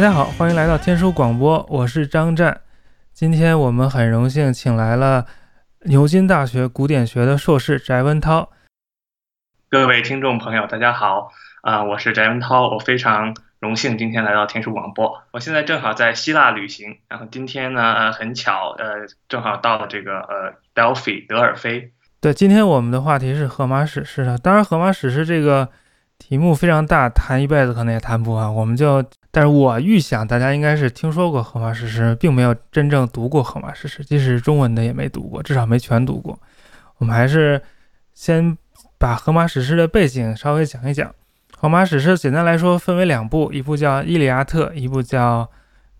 大家好，欢迎来到天书广播，我是张湛。今天我们很荣幸请来了牛津大学古典学的硕士翟文涛。各位听众朋友，大家好，啊，我是翟文涛，我非常荣幸今天来到天书广播。我现在正好在希腊旅行，然后今天呢，呃，很巧，呃，正好到了这个呃 Delphi 德尔菲。对，今天我们的话题是荷马史诗的，当然荷马史诗这个题目非常大，谈一辈子可能也谈不完，我们就。但是我预想大家应该是听说过荷马史诗，并没有真正读过荷马史诗，即使中文的也没读过，至少没全读过。我们还是先把荷马史诗的背景稍微讲一讲。荷马史诗简单来说分为两部，一部叫《伊利亚特》，一部叫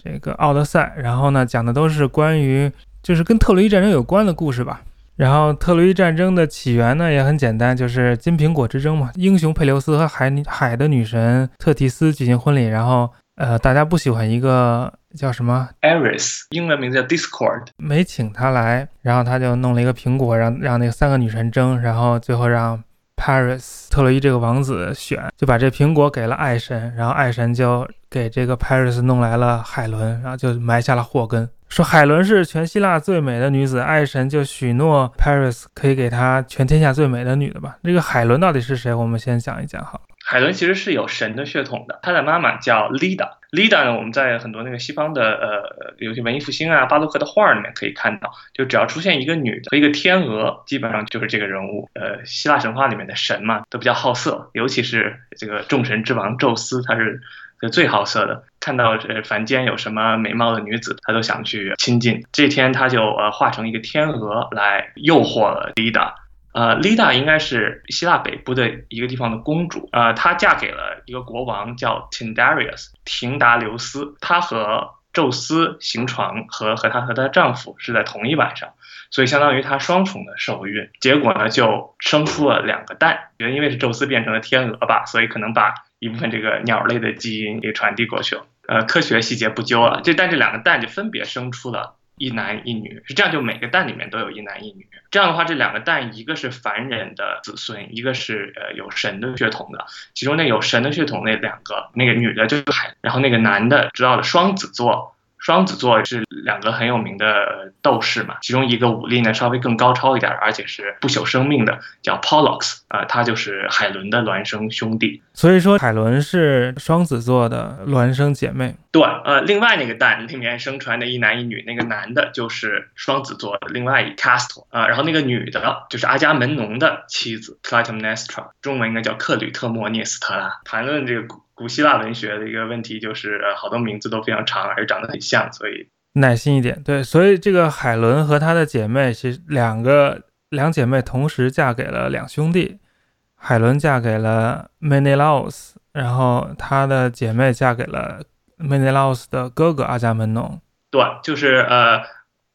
这个《奥德赛》。然后呢，讲的都是关于就是跟特洛伊战争有关的故事吧。然后特洛伊战争的起源呢也很简单，就是金苹果之争嘛。英雄佩琉斯和海海的女神特提斯举行婚礼，然后。呃，大家不喜欢一个叫什么 Ares，英文名字叫 Discord，没请他来，然后他就弄了一个苹果，让让那个三个女神争，然后最后让 Paris 特洛伊这个王子选，就把这苹果给了爱神，然后爱神就给这个 Paris 弄来了海伦，然后就埋下了祸根，说海伦是全希腊最美的女子，爱神就许诺 Paris 可以给她全天下最美的女的吧。这个海伦到底是谁？我们先讲一讲好。海伦其实是有神的血统的，她的妈妈叫 Leda。Leda 呢，我们在很多那个西方的呃，有些文艺复兴啊、巴洛克的画里面可以看到，就只要出现一个女的和一个天鹅，基本上就是这个人物。呃，希腊神话里面的神嘛，都比较好色，尤其是这个众神之王宙斯，他是就最好色的。看到这凡间有什么美貌的女子，他都想去亲近。这天他就呃化成一个天鹅来诱惑了 Leda。呃，Leda 应该是希腊北部的一个地方的公主，呃，她嫁给了一个国王叫 Tindarius，廷达留斯。她和宙斯行床，和和她和她丈夫是在同一晚上，所以相当于她双重的受孕。结果呢，就生出了两个蛋。觉得因为是宙斯变成了天鹅吧，所以可能把一部分这个鸟类的基因给传递过去了。呃，科学细节不究了。这但这两个蛋就分别生出了。一男一女是这样，就每个蛋里面都有一男一女。这样的话，这两个蛋，一个是凡人的子孙，一个是呃有神的血统的。其中那有神的血统那两个，那个女的就是海，然后那个男的知道了双子座。双子座是两个很有名的斗士嘛，其中一个武力呢稍微更高超一点，而且是不朽生命的，叫 Pollux，啊，他就是海伦的孪生兄弟。所以说海伦是双子座的孪生姐妹。对，呃，另外那个蛋里面生出来的一男一女，那个男的就是双子座的另外一 Castor，啊，然后那个女的就是阿伽门农的妻子 Clytemnestra，中文应该叫克吕特莫涅斯特拉。谈论这个。古希腊文学的一个问题就是，呃，好多名字都非常长，而且长得很像，所以耐心一点。对，所以这个海伦和她的姐妹，其实两个两姐妹同时嫁给了两兄弟，海伦嫁给了 Menelaus，然后她的姐妹嫁给了 Menelaus 的哥哥阿伽门农。对，就是呃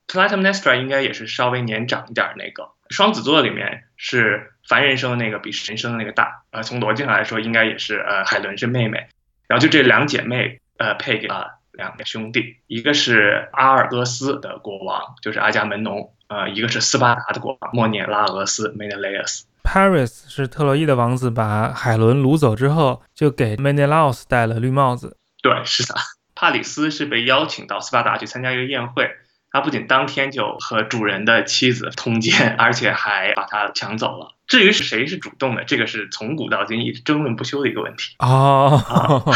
，Clytemnestra 应该也是稍微年长一点那个。双子座里面是凡人生的那个比神生的那个大，呃，从逻辑上来说，应该也是呃海伦是妹妹，然后就这两姐妹呃配给了两个兄弟，一个是阿尔戈斯的国王，就是阿伽门农，呃，一个是斯巴达的国王莫涅拉俄斯 Menelaus。Paris 是特洛伊的王子，把海伦掳走之后，就给 Menelaus 戴了绿帽子。对，是的，帕里斯是被邀请到斯巴达去参加一个宴会。他不仅当天就和主人的妻子通奸，而且还把他抢走了。至于是谁是主动的，这个是从古到今一直争论不休的一个问题。哦，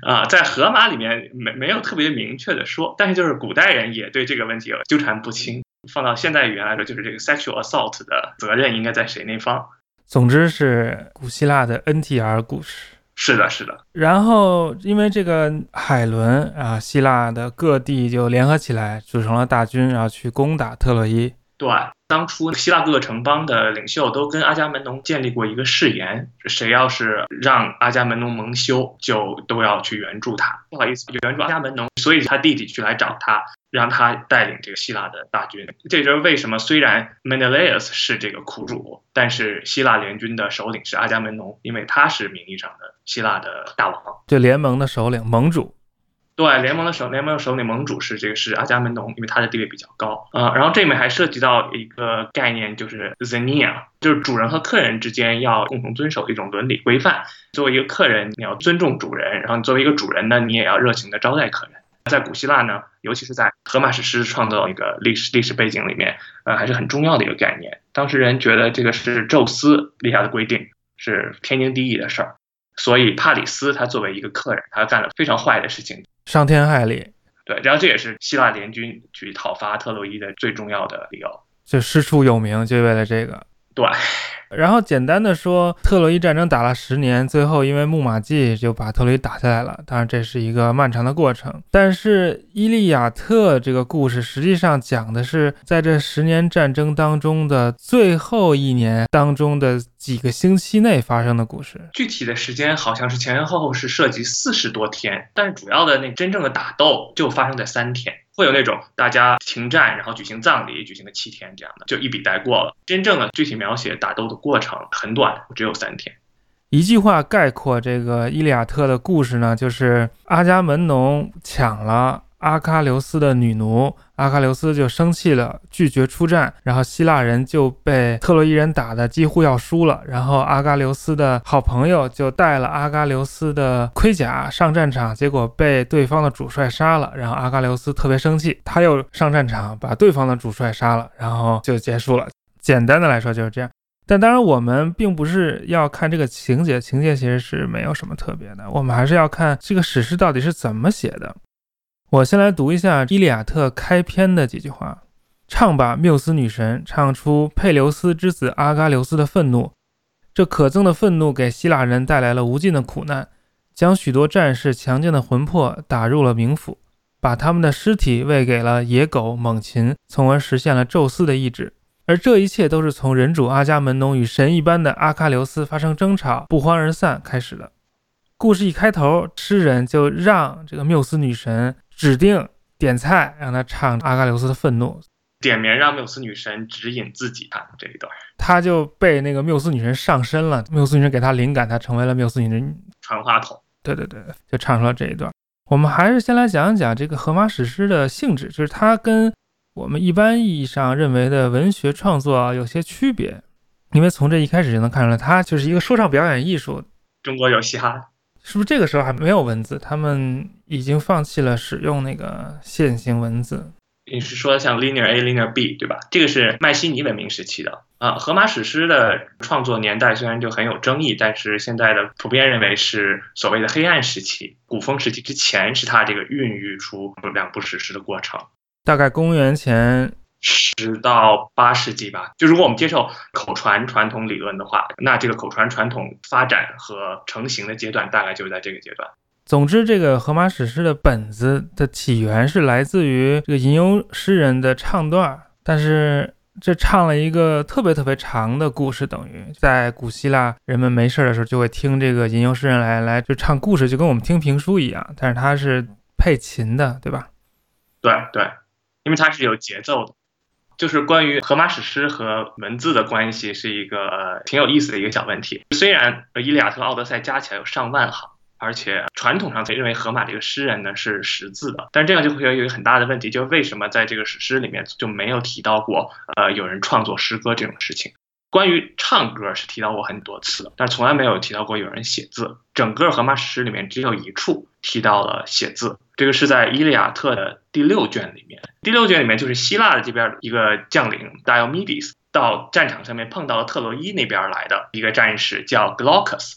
啊，在荷马里面没没有特别明确的说，但是就是古代人也对这个问题纠缠不清。放到现代语言来说，就是这个 sexual assault 的责任应该在谁那方？总之是古希腊的 NTR 故事。是的，是的。然后，因为这个海伦啊，希腊的各地就联合起来，组成了大军，然后去攻打特洛伊。对，当初希腊各个城邦的领袖都跟阿伽门农建立过一个誓言：谁要是让阿伽门农蒙羞，就都要去援助他。不好意思，援助阿伽门农，所以他弟弟去来找他。让他带领这个希腊的大军，这就是为什么虽然 Menelaus 是这个苦主，但是希腊联军的首领是阿伽门农，因为他是名义上的希腊的大王，就联盟的首领盟主。对，联盟的首联盟的首领盟主是这个是阿伽门农，因为他的地位比较高啊、然后这里面还涉及到一个概念，就是 Xenia，就是主人和客人之间要共同遵守的一种伦理规范。作为一个客人，你要尊重主人，然后你作为一个主人呢，你也要热情的招待客人。在古希腊呢，尤其是在荷马史诗创造一个历史历史背景里面，呃，还是很重要的一个概念。当时人觉得这个是宙斯立下的规定，是天经地义的事儿，所以帕里斯他作为一个客人，他干了非常坏的事情，伤天害理，对，然后这也是希腊联军去讨伐特洛伊的最重要的理由。就师出有名，就为了这个。对，然后简单的说，特洛伊战争打了十年，最后因为木马计就把特洛伊打下来了。当然，这是一个漫长的过程。但是《伊利亚特》这个故事实际上讲的是在这十年战争当中的最后一年当中的几个星期内发生的故事。具体的时间好像是前前后后是涉及四十多天，但是主要的那真正的打斗就发生在三天。会有那种大家停战，然后举行葬礼，举行了七天这样的，就一笔带过了。真正的具体描写打斗的过程很短，只有三天。一句话概括这个《伊利亚特》的故事呢，就是阿伽门农抢了阿喀琉斯的女奴，阿喀琉斯就生气了，拒绝出战，然后希腊人就被特洛伊人打的几乎要输了，然后阿喀琉斯的好朋友就带了阿喀琉斯的盔甲上战场，结果被对方的主帅杀了，然后阿喀琉斯特别生气，他又上战场把对方的主帅杀了，然后就结束了。简单的来说就是这样。但当然，我们并不是要看这个情节，情节其实是没有什么特别的，我们还是要看这个史诗到底是怎么写的。我先来读一下《伊利亚特》开篇的几句话：“唱吧，缪斯女神，唱出佩琉斯之子阿喀琉斯的愤怒。这可憎的愤怒给希腊人带来了无尽的苦难，将许多战士强健的魂魄打入了冥府，把他们的尸体喂给了野狗、猛禽，从而实现了宙斯的意志。而这一切都是从人主阿伽门农与神一般的阿喀琉斯发生争吵、不欢而散开始的。故事一开头，诗人就让这个缪斯女神。”指定点菜，让他唱阿喀琉斯的愤怒，点名让缪斯女神指引自己唱这一段，他就被那个缪斯女神上身了。缪斯女神给他灵感，他成为了缪斯女神传话筒。对对对，就唱出了这一段。我们还是先来讲一讲这个荷马史诗的性质，就是它跟我们一般意义上认为的文学创作有些区别。因为从这一开始就能看出来，它就是一个说唱表演艺术。中国有嘻哈。是不是这个时候还没有文字？他们已经放弃了使用那个线性文字。你是说像 linear A、linear B 对吧？这个是迈锡尼文明时期的啊。荷马史诗的创作年代虽然就很有争议，但是现在的普遍认为是所谓的黑暗时期、古风时期之前，是它这个孕育出两部史诗的过程。大概公元前。十到八世纪吧，就如果我们接受口传传统理论的话，那这个口传传统发展和成型的阶段大概就是在这个阶段。总之，这个荷马史诗的本子的起源是来自于这个吟游诗人的唱段，但是这唱了一个特别特别长的故事，等于在古希腊人们没事的时候就会听这个吟游诗人来来就唱故事，就跟我们听评书一样，但是它是配琴的，对吧？对对，因为它是有节奏的。就是关于荷马史诗和文字的关系，是一个挺有意思的一个小问题。虽然《伊利亚特》《奥德赛》加起来有上万行，而且传统上认为荷马这个诗人呢是识字的，但这样就会有一个很大的问题，就是为什么在这个史诗里面就没有提到过呃有人创作诗歌这种事情？关于唱歌是提到过很多次，但从来没有提到过有人写字。整个荷马史诗里面只有一处提到了写字，这个是在《伊利亚特》的第六卷里面。第六卷里面就是希腊的这边一个将领 Diomedes 到战场上面碰到了特洛伊那边来的一个战士叫 Glaucus，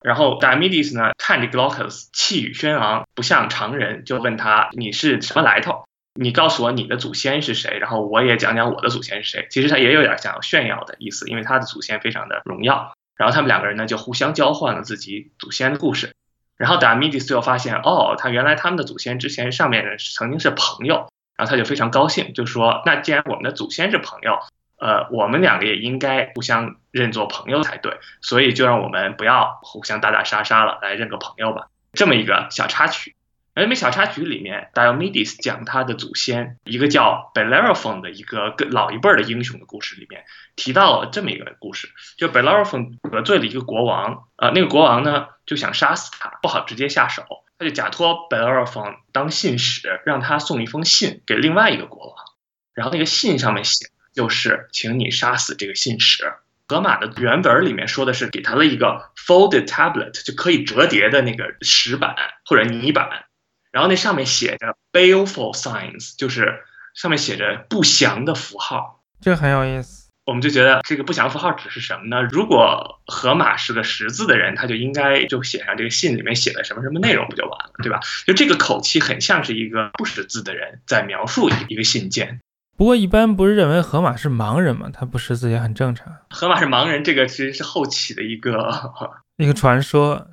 然后 Diomedes 呢看着 Glaucus 气宇轩昂，不像常人，就问他你是什么来头？你告诉我你的祖先是谁，然后我也讲讲我的祖先是谁。其实他也有点想要炫耀的意思，因为他的祖先非常的荣耀。然后他们两个人呢就互相交换了自己祖先的故事。然后 Diomedes 最后发现，哦，他原来他们的祖先之前上面曾经是朋友。然后他就非常高兴，就说：“那既然我们的祖先是朋友，呃，我们两个也应该互相认作朋友才对。所以就让我们不要互相打打杀杀了，来认个朋友吧。”这么一个小插曲。而那小插曲里面，Diomedes 讲他的祖先一个叫 Bellerophon 的一个更老一辈的英雄的故事里面，提到了这么一个故事：就 Bellerophon 得罪了一个国王，呃，那个国王呢就想杀死他，不好直接下手。他就假托 Bellerophon 当信使，让他送一封信给另外一个国王，然后那个信上面写就是请你杀死这个信使。荷马的原文里面说的是给他了一个 folded tablet，就可以折叠的那个石板或者泥板，然后那上面写着 baleful signs，就是上面写着不祥的符号。这很有意思。我们就觉得这个不祥符号指是什么呢？如果河马是个识字的人，他就应该就写上这个信里面写的什么什么内容不就完了，对吧？就这个口气很像是一个不识字的人在描述一个信件。不过一般不是认为河马是盲人吗？他不识字也很正常。河马是盲人，这个其实是后起的一个 一个传说，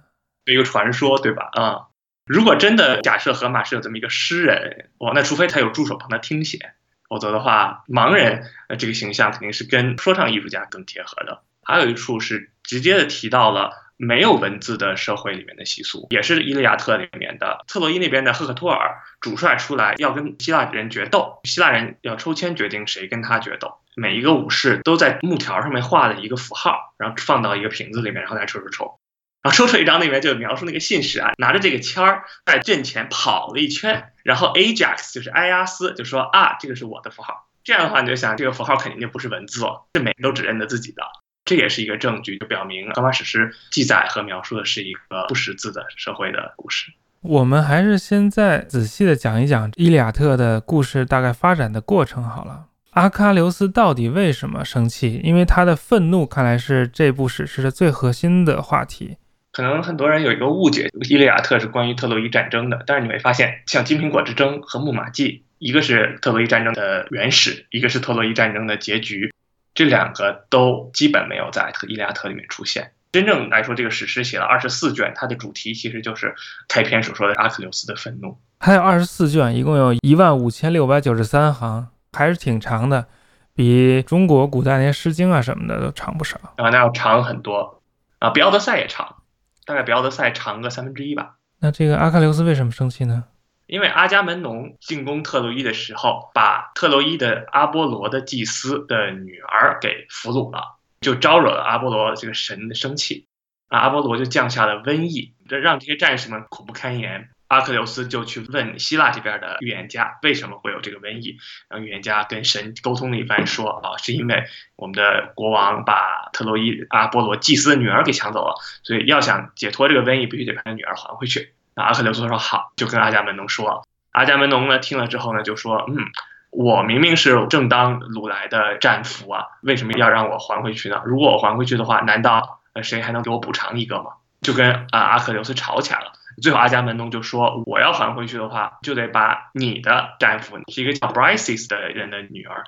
一个传说，对吧？啊，如果真的假设河马是有这么一个诗人，哇，那除非他有助手帮他听写。否则的话，盲人呃这个形象肯定是跟说唱艺术家更贴合的。还有一处是直接的提到了没有文字的社会里面的习俗，也是《伊利亚特》里面的特洛伊那边的赫克托尔主帅出来要跟希腊人决斗，希腊人要抽签决定谁跟他决斗，每一个武士都在木条上面画了一个符号，然后放到一个瓶子里面，然后再抽抽抽。然后抽出一张那边就描述那个信使啊，拿着这个签儿在阵前跑了一圈，然后 Ajax 就是埃阿斯就说啊，这个是我的符号。这样的话你就想，这个符号肯定就不是文字了，是每人都只认得自己的。这也是一个证据，就表明荷马史诗记载和描述的是一个不识字的社会的故事。我们还是先再仔细的讲一讲《伊利亚特》的故事大概发展的过程好了。阿喀琉斯到底为什么生气？因为他的愤怒看来是这部史诗的最核心的话题。可能很多人有一个误解，《伊利亚特》是关于特洛伊战争的，但是你会发现，像《金苹果之争》和《木马记》，一个是特洛伊战争的原始，一个是特洛伊战争的结局，这两个都基本没有在《伊利亚特》里面出现。真正来说，这个史诗写了二十四卷，它的主题其实就是开篇所说的阿克琉斯的愤怒。还有二十四卷，一共有一万五千六百九十三行，还是挺长的，比中国古代那些《诗经》啊什么的都长不少。啊，那要长很多啊，比《奥德赛》也长。大概比奥德赛长个三分之一吧。那这个阿喀琉斯为什么生气呢？因为阿伽门农进攻特洛伊的时候，把特洛伊的阿波罗的祭司的女儿给俘虏了，就招惹了阿波罗这个神的生气，啊，阿波罗就降下了瘟疫，这让这些战士们苦不堪言。阿克琉斯就去问希腊这边的预言家，为什么会有这个瘟疫？然后预言家跟神沟通了一番，说啊，是因为我们的国王把特洛伊阿波罗祭司的女儿给抢走了，所以要想解脱这个瘟疫，必须得把他女儿还回去。那阿克琉斯说好，就跟阿伽门农说。阿伽门农呢听了之后呢，就说，嗯，我明明是正当掳来的战俘啊，为什么要让我还回去呢？如果我还回去的话，难道谁还能给我补偿一个吗？就跟啊阿克琉斯吵起来了。最后，阿伽门农就说：“我要还回去的话，就得把你的战俘，是一个叫 Brises 的人的女儿。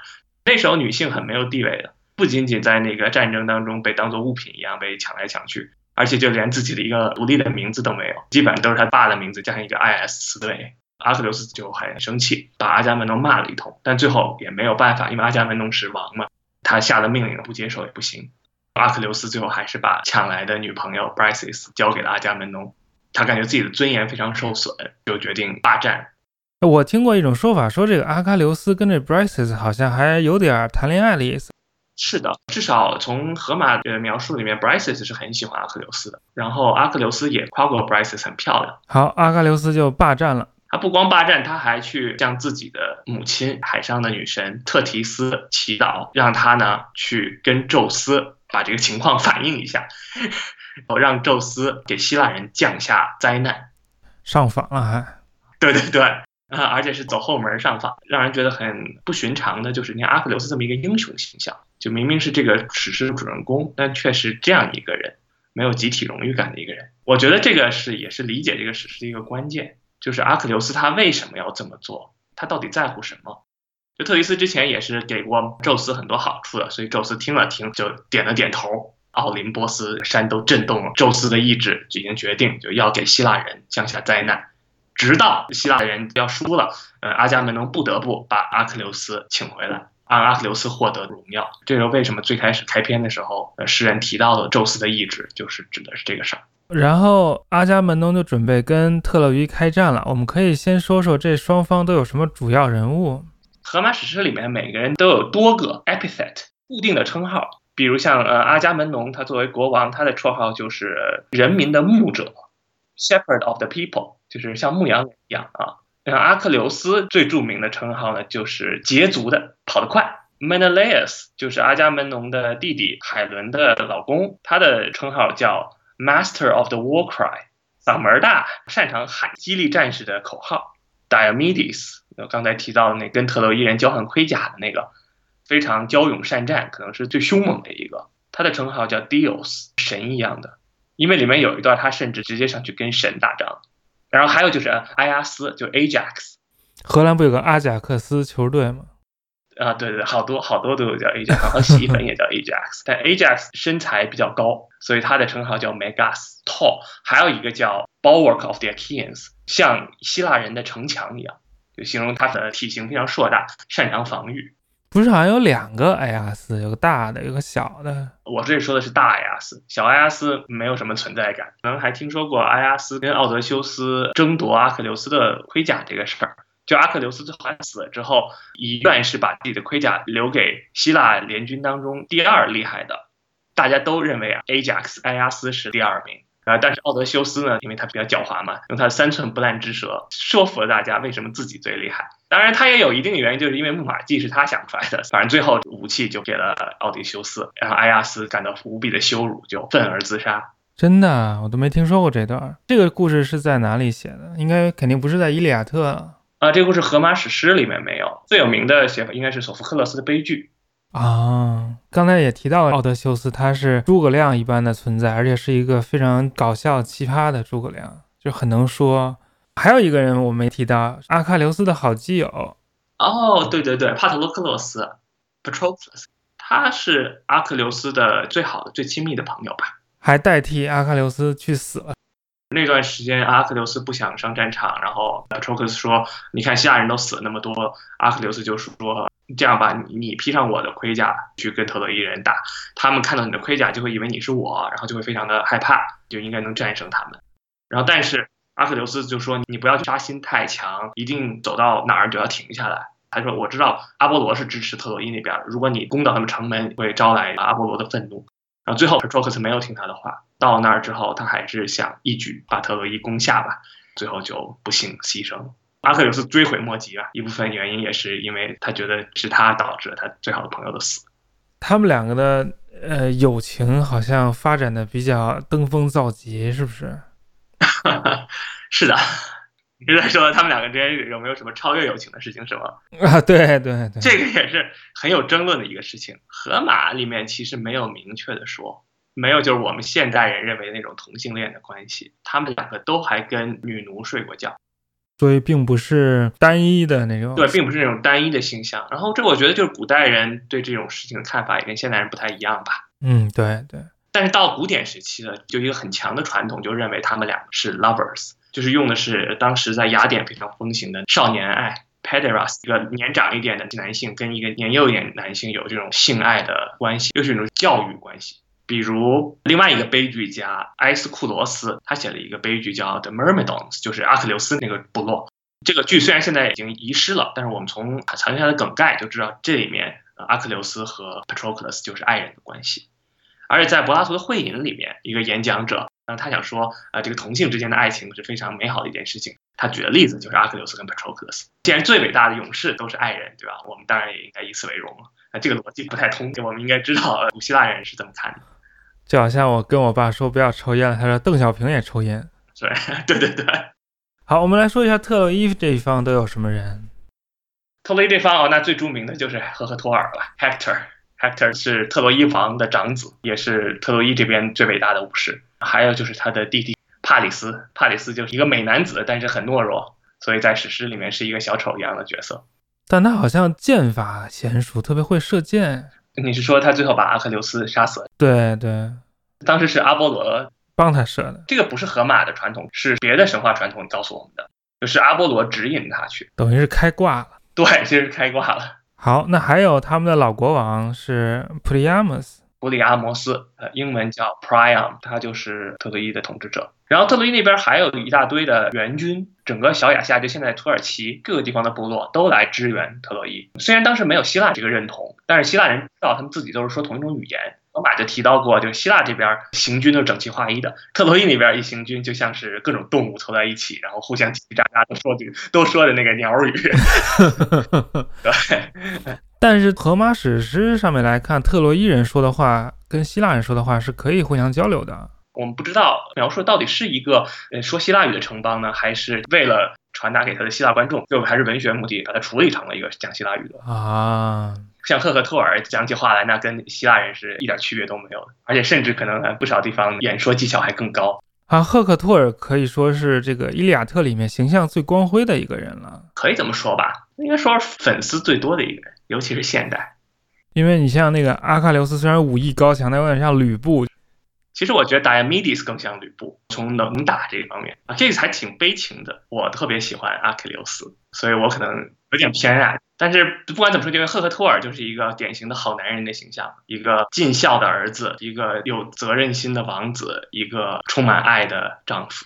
那时候女性很没有地位的，不仅仅在那个战争当中被当做物品一样被抢来抢去，而且就连自己的一个独立的名字都没有，基本上都是他爸的名字加上一个 is 词尾。阿克琉斯就很生气，把阿伽门农骂了一通，但最后也没有办法，因为阿伽门农是王嘛，他下的命令不接受也不行。阿克琉斯最后还是把抢来的女朋友 Brises 交给了阿伽门农。”他感觉自己的尊严非常受损，就决定霸占。我听过一种说法，说这个阿喀琉斯跟这 Briseis 好像还有点谈恋爱的意思。是的，至少从荷马的描述里面，Briseis 是很喜欢阿喀琉斯的。然后阿喀琉斯也夸过 Briseis 很漂亮。好，阿喀琉斯就霸占了。他不光霸占，他还去向自己的母亲海上的女神特提斯祈祷，让他呢去跟宙斯把这个情况 反映一下。哦，让宙斯给希腊人降下灾难，上访了还？对对对，啊，而且是走后门上访，让人觉得很不寻常的，就是你看阿克琉斯这么一个英雄形象，就明明是这个史诗主人公，但却是这样一个人，没有集体荣誉感的一个人。我觉得这个是也是理解这个史诗的一个关键，就是阿克琉斯他为什么要这么做，他到底在乎什么？就特维斯之前也是给过宙斯很多好处的，所以宙斯听了听就点了点头。奥林波斯山都震动了，宙斯的意志已经决定，就要给希腊人降下灾难，直到希腊人要输了，呃，阿伽门农不得不把阿克琉斯请回来，让阿克琉斯获得荣耀。这个为什么最开始开篇的时候，呃，诗人提到了宙斯的意志，就是指的是这个事儿。然后阿伽门农就准备跟特洛伊开战了。我们可以先说说这双方都有什么主要人物。荷马史诗里面每个人都有多个 epithet 固定的称号。比如像呃阿伽门农，他作为国王，他的绰号就是人民的牧者，shepherd of the people，就是像牧羊人一样啊。像阿克琉斯最著名的称号呢，就是捷足的，跑得快。Menelaus 就是阿伽门农的弟弟海伦的老公，他的称号叫 Master of the War Cry，嗓门大，擅长喊激励战士的口号。Diomedes，刚才提到那跟特洛伊人交换盔甲的那个，非常骁勇善战，可能是最凶猛的一个。他的称号叫 Dios，神一样的，因为里面有一段他甚至直接上去跟神打仗。然后还有就是埃阿斯，就 Ajax，荷兰不有个阿贾克斯球队吗？啊，对对，好多好多都有叫 Ajax，然后洗衣粉也叫 Ajax，但 Ajax 身材比较高，所以他的称号叫 Megas，tall。还有一个叫 Bulwark of the Achaeans，像希腊人的城墙一样，就形容他的体型非常硕大，擅长防御。不是好像有两个埃亚斯，有个大的，有个小的。我这里说的是大埃亚斯，小埃亚斯没有什么存在感。可能还听说过埃亚斯跟奥德修斯争夺阿克琉斯的盔甲这个事儿。就阿克琉斯好像死了之后，一愿是把自己的盔甲留给希腊联军当中第二厉害的。大家都认为啊，Ajax 埃亚斯是第二名啊，但是奥德修斯呢，因为他比较狡猾嘛，用他的三寸不烂之舌说服了大家为什么自己最厉害。当然，他也有一定的原因，就是因为木马计是他想出来的。反正最后武器就给了奥迪修斯，然后埃亚斯感到无比的羞辱，就愤而自杀。真的，我都没听说过这段。这个故事是在哪里写的？应该肯定不是在《伊利亚特》。啊，这个故事《荷马史诗》里面没有。最有名的写法应该是索福克勒斯的悲剧啊。刚才也提到了奥德修斯，他是诸葛亮一般的存在，而且是一个非常搞笑奇葩的诸葛亮，就很能说。还有一个人我没提到，阿喀琉斯的好基友。哦，对对对，帕特洛克洛斯 （Patroclus），他是阿喀琉斯的最好的、最亲密的朋友吧？还代替阿喀琉斯去死了。那段时间，阿克琉斯不想上战场，然后 Patroclus 说：“你看，希腊人都死了那么多。”阿克琉斯就说：“这样吧，你你披上我的盔甲去跟特洛伊人打，他们看到你的盔甲就会以为你是我，然后就会非常的害怕，就应该能战胜他们。”然后，但是阿克琉斯就说：“你不要杀心太强，一定走到哪儿就要停下来。”他说：“我知道阿波罗是支持特洛伊那边，如果你攻到他们城门，会招来阿波罗的愤怒。”然后最后 Patroclus 没有听他的话。到那儿之后，他还是想一举把特洛伊攻下吧，最后就不幸牺牲。阿克琉斯追悔莫及啊，一部分原因也是因为他觉得是他导致了他最好的朋友的死。他们两个的呃友情好像发展的比较登峰造极，是不是？是的。你在说他们两个之间有没有什么超越友情的事情是吗？啊，对对对，这个也是很有争论的一个事情。荷马里面其实没有明确的说。没有，就是我们现代人认为那种同性恋的关系，他们两个都还跟女奴睡过觉，所以并不是单一的那种。对，并不是那种单一的形象。然后这我觉得就是古代人对这种事情的看法也跟现代人不太一样吧。嗯，对对。但是到古典时期了，就一个很强的传统，就认为他们两个是 lovers，就是用的是当时在雅典非常风行的少年爱 p e d e r a s 一个年长一点的男性跟一个年幼一点男性有这种性爱的关系，又是一种教育关系。比如另外一个悲剧家埃斯库罗斯，他写了一个悲剧叫《The Myrmidons》，就是阿克琉斯那个部落。这个剧虽然现在已经遗失了，但是我们从藏下的梗概就知道，这里面阿克琉斯和 Patroclus 就是爱人的关系。而且在柏拉图的《会饮》里面，一个演讲者，那他想说，啊，这个同性之间的爱情是非常美好的一件事情。他举的例子就是阿克琉斯跟 Patroclus。既然最伟大的勇士都是爱人，对吧？我们当然也应该以此为荣了。那这个逻辑不太通，我们应该知道古希腊人是怎么看的。就好像我跟我爸说不要抽烟了，他说邓小平也抽烟。对 对对对。好，我们来说一下特洛伊这一方都有什么人。特洛伊这方哦，那最著名的就是赫赫托尔了，Hector。Hector 是特洛伊王的长子，也是特洛伊这边最伟大的武士。还有就是他的弟弟帕里斯，帕里斯就是一个美男子，但是很懦弱，所以在史诗里面是一个小丑一样的角色。但他好像剑法娴熟，特别会射箭。你是说他最后把阿克琉斯杀死了？对对，当时是阿波罗帮他射的。这个不是荷马的传统，是别的神话传统告诉我们的，就是阿波罗指引他去，等于是开挂了。对，其实是开挂了。好，那还有他们的老国王是普利亚姆斯。普里阿摩斯，呃，英文叫 Priam，他就是特洛伊的统治者。然后特洛伊那边还有一大堆的援军，整个小亚细亚就现在土耳其各个地方的部落都来支援特洛伊。虽然当时没有希腊这个认同，但是希腊人知道他们自己都是说同一种语言，荷马就提到过，就希腊这边行军都是整齐划一的，特洛伊那边一行军就像是各种动物凑在一起，然后互相叽叽喳喳的说句都说的那个鸟语。对，但是荷马史诗上面来看，特洛伊人说的话跟希腊人说的话是可以互相交流的。我们不知道描述到底是一个呃说希腊语的城邦呢，还是为了传达给他的希腊观众，最后还是文学目的把它处理成了一个讲希腊语的啊。像赫克托尔讲起话来，那跟希腊人是一点区别都没有的，而且甚至可能不少地方演说技巧还更高。啊，赫克托尔可以说是这个《伊利亚特》里面形象最光辉的一个人了，可以这么说吧？应该说是粉丝最多的一个人，尤其是现代。因为你像那个阿喀琉斯，虽然武艺高强，但有点像吕布。其实我觉得 Diomedes 更像吕布，从能打这一方面啊，这个还挺悲情的。我特别喜欢阿喀琉斯，所以我可能有点偏爱。但是不管怎么说，这个赫克托尔就是一个典型的好男人的形象，一个尽孝的儿子，一个有责任心的王子，一个充满爱的丈夫。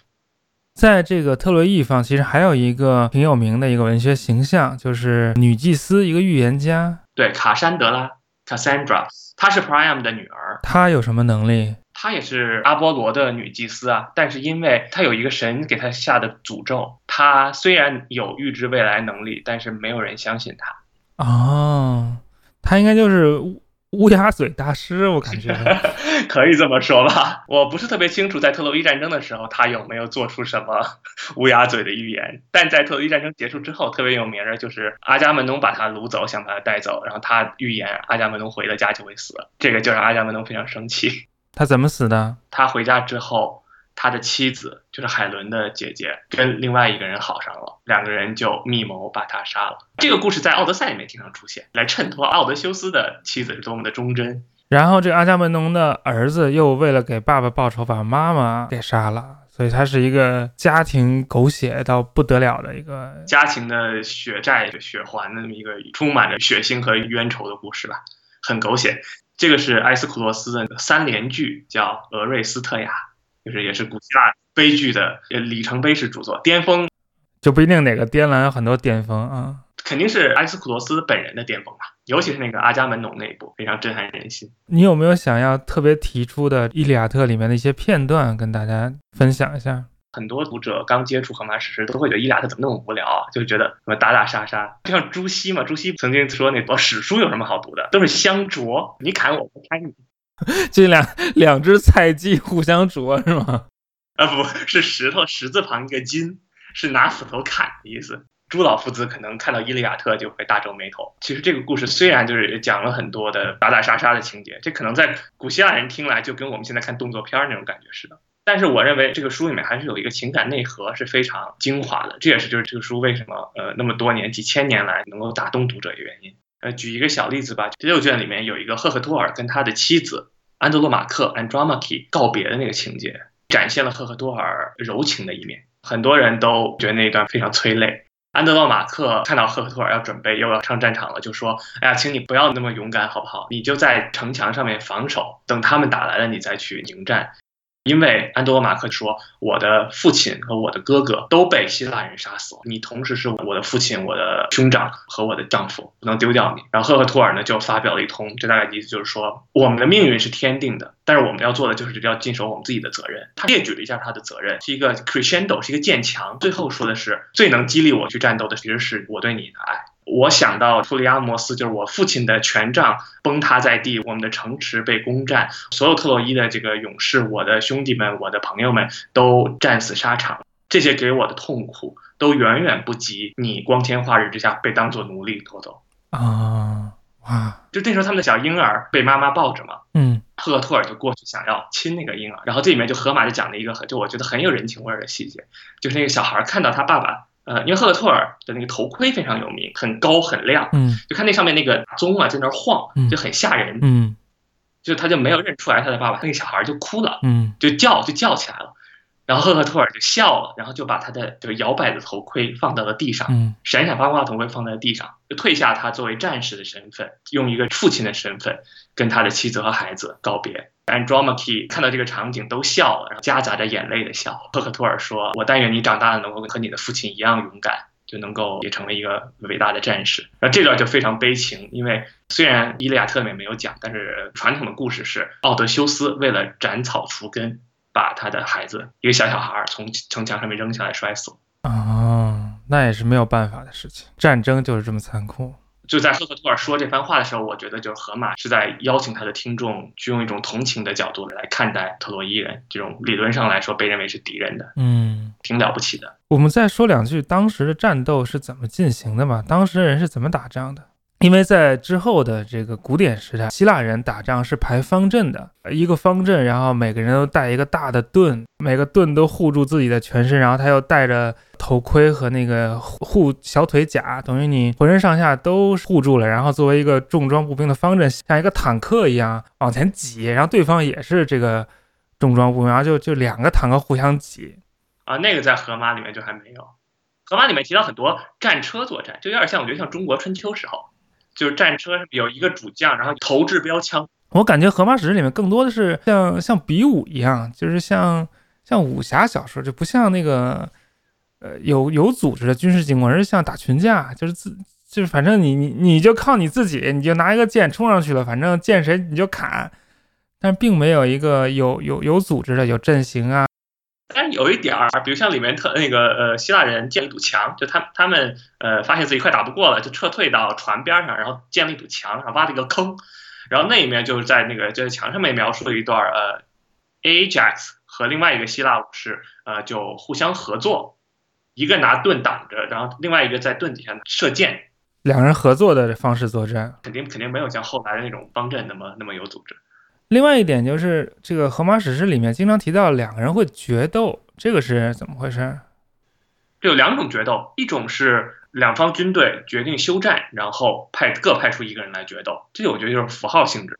在这个特洛伊方，其实还有一个挺有名的一个文学形象，就是女祭司，一个预言家。对，卡珊德拉 （Cassandra），她是 Priam 的女儿。她有什么能力？她也是阿波罗的女祭司啊，但是因为她有一个神给她下的诅咒，她虽然有预知未来能力，但是没有人相信她。哦，她应该就是乌鸦嘴大师，我感觉 可以这么说吧。我不是特别清楚，在特洛伊战争的时候，她有没有做出什么乌鸦嘴的预言。但在特洛伊战争结束之后，特别有名的就是阿伽门农把她掳走，想把她带走，然后他预言阿伽门农回了家就会死，这个就让阿伽门农非常生气。他怎么死的？他回家之后，他的妻子就是海伦的姐姐，跟另外一个人好上了，两个人就密谋把他杀了。这个故事在《奥德赛》里面经常出现，来衬托奥德修斯的妻子是多么的忠贞。然后这个阿伽门农的儿子又为了给爸爸报仇，把妈妈给杀了，所以他是一个家庭狗血到不得了的一个家庭的血债血还的那么一个充满着血腥和冤仇的故事吧，很狗血。这个是埃斯库罗斯的三连剧，叫《俄瑞斯特雅》，就是也是古希腊悲剧的里程碑式著作，巅峰就不一定哪个颠了，有很多巅峰啊，肯定是埃斯库罗斯本人的巅峰吧，尤其是那个阿伽门农那一部，非常震撼人心。你有没有想要特别提出的《伊利亚特》里面的一些片段，跟大家分享一下？很多读者刚接触荷马史诗，都会觉得伊利亚特怎么那么无聊啊？就觉得什么打打杀杀，就像朱熹嘛。朱熹曾经说：“那读史书有什么好读的？都是相啄，你砍我，我砍你。”这两两只菜鸡互相啄是吗？啊，不是石头，石字旁一个金，是拿斧头砍的意思。朱老夫子可能看到伊利亚特就会大皱眉头。其实这个故事虽然就是讲了很多的打打杀杀的情节，这可能在古希腊人听来就跟我们现在看动作片那种感觉似的。但是我认为这个书里面还是有一个情感内核是非常精华的，这也是就是这个书为什么呃那么多年几千年来能够打动读者的原因。呃，举一个小例子吧，第六卷里面有一个赫克托尔跟他的妻子安德洛马克 （Andromache） 告别的那个情节，展现了赫克托尔柔情的一面。很多人都觉得那一段非常催泪。安德洛马克看到赫克托尔要准备又要上战场了，就说：“哎呀，请你不要那么勇敢好不好？你就在城墙上面防守，等他们打来了，你再去迎战。”因为安德罗马克说：“我的父亲和我的哥哥都被希腊人杀死了，你同时是我的父亲、我的兄长和我的丈夫，不能丢掉你。”然后赫克托尔呢就发表了一通，这大概意思就是说，我们的命运是天定的，但是我们要做的就是要尽守我们自己的责任。他列举了一下他的责任，是一个 crescendo，是一个渐强，最后说的是最能激励我去战斗的其实是我对你的爱。我想到图里阿摩斯，就是我父亲的权杖崩塌在地，我们的城池被攻占，所有特洛伊的这个勇士，我的兄弟们，我的朋友们都战死沙场，这些给我的痛苦都远远不及你光天化日之下被当做奴隶拖走啊！哇！就那时候他们的小婴儿被妈妈抱着嘛，嗯，赫克托尔就过去想要亲那个婴儿，然后这里面就河马就讲了一个很就我觉得很有人情味的细节，就是那个小孩看到他爸爸。呃，因为赫克托尔的那个头盔非常有名，很高很亮，嗯，就看那上面那个钟啊在那儿晃，就很吓人，嗯，就他就没有认出来他的爸爸，那个小孩就哭了，嗯，就叫就叫起来了，然后赫克托尔就笑了，然后就把他的这个摇摆的头盔放到了地上，嗯，闪闪发光的头盔放在了地上，就退下他作为战士的身份，用一个父亲的身份跟他的妻子和孩子告别。Andromache 看到这个场景都笑了，然后夹杂着眼泪的笑。赫克托尔说：“我但愿你长大了能够和你的父亲一样勇敢，就能够也成为一个伟大的战士。那这段就非常悲情，因为虽然《伊利亚特》里面没有讲，但是传统的故事是奥德修斯为了斩草除根，把他的孩子一个小小孩从城墙上面扔下来摔死了。哦，那也是没有办法的事情，战争就是这么残酷。就在赫克托尔说这番话的时候，我觉得就是荷马是在邀请他的听众去用一种同情的角度来看待特洛伊人，这种理论上来说被认为是敌人的，嗯，挺了不起的。我们再说两句当时的战斗是怎么进行的吧？当时人是怎么打仗的？因为在之后的这个古典时代，希腊人打仗是排方阵的，一个方阵，然后每个人都带一个大的盾，每个盾都护住自己的全身，然后他又戴着头盔和那个护小腿甲，等于你浑身上下都护住了，然后作为一个重装步兵的方阵，像一个坦克一样往前挤，然后对方也是这个重装步兵，然后就就两个坦克互相挤啊，那个在荷马里面就还没有，荷马里面提到很多战车作战，就有点像我觉得像中国春秋时候。就是战车有一个主将，然后投掷标枪。我感觉《荷马史诗》里面更多的是像像比武一样，就是像像武侠小说，就不像那个呃有有组织的军事进攻，而是像打群架，就是自就是反正你你你就靠你自己，你就拿一个剑冲上去了，反正见谁你就砍，但并没有一个有有有组织的有阵型啊。但有一点儿，比如像里面特那个呃希腊人建一堵墙，就他他们呃发现自己快打不过了，就撤退到船边上，然后建了一堵墙，然后挖了一个坑，然后那一面就是在那个就在墙上面描述了一段呃，Ajax 和另外一个希腊武士呃就互相合作，一个拿盾挡着，然后另外一个在盾底下射箭，两人合作的方式作战，肯定肯定没有像后来的那种方阵那么那么有组织。另外一点就是这个《荷马史诗》里面经常提到两个人会决斗，这个是怎么回事？这有两种决斗，一种是两方军队决定休战，然后派各派出一个人来决斗，这我觉得就是符号性质。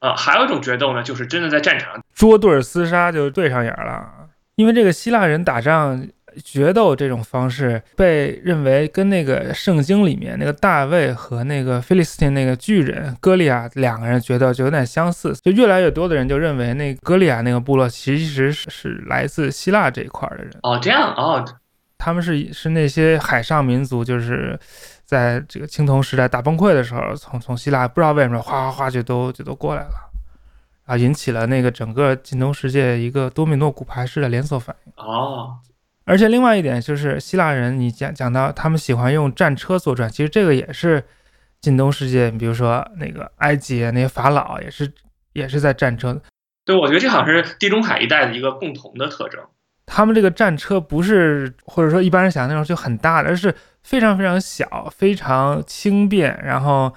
呃，还有一种决斗呢，就是真的在战场上捉对厮杀，就对上眼了。因为这个希腊人打仗。决斗这种方式被认为跟那个圣经里面那个大卫和那个菲利斯汀那个巨人歌利亚两个人决斗就有点相似，就越来越多的人就认为那歌利亚那个部落其实是来自希腊这一块的人。哦，这样哦，他们是是那些海上民族，就是在这个青铜时代大崩溃的时候，从从希腊不知道为什么哗哗哗就都就都过来了，啊，引起了那个整个近东世界一个多米诺骨牌式的连锁反应。哦。而且另外一点就是希腊人，你讲讲到他们喜欢用战车作战，其实这个也是近东世界，比如说那个埃及那些法老也是也是在战车。对，我觉得这好像是地中海一带的一个共同的特征。他们这个战车不是或者说一般人想象那种就很大的，而是非常非常小、非常轻便，然后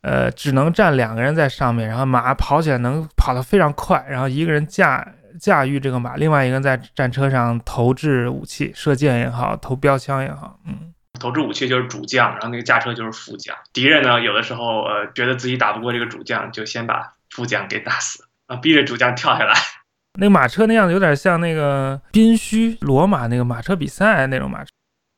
呃只能站两个人在上面，然后马跑起来能跑得非常快，然后一个人驾。驾驭这个马，另外一个在战车上投掷武器，射箭也好，投标枪也好，嗯，投掷武器就是主将，然后那个驾车就是副将。敌人呢，有的时候呃觉得自己打不过这个主将，就先把副将给打死啊，逼着主将跳下来。那个马车那样子有点像那个宾虚罗马那个马车比赛那种马车。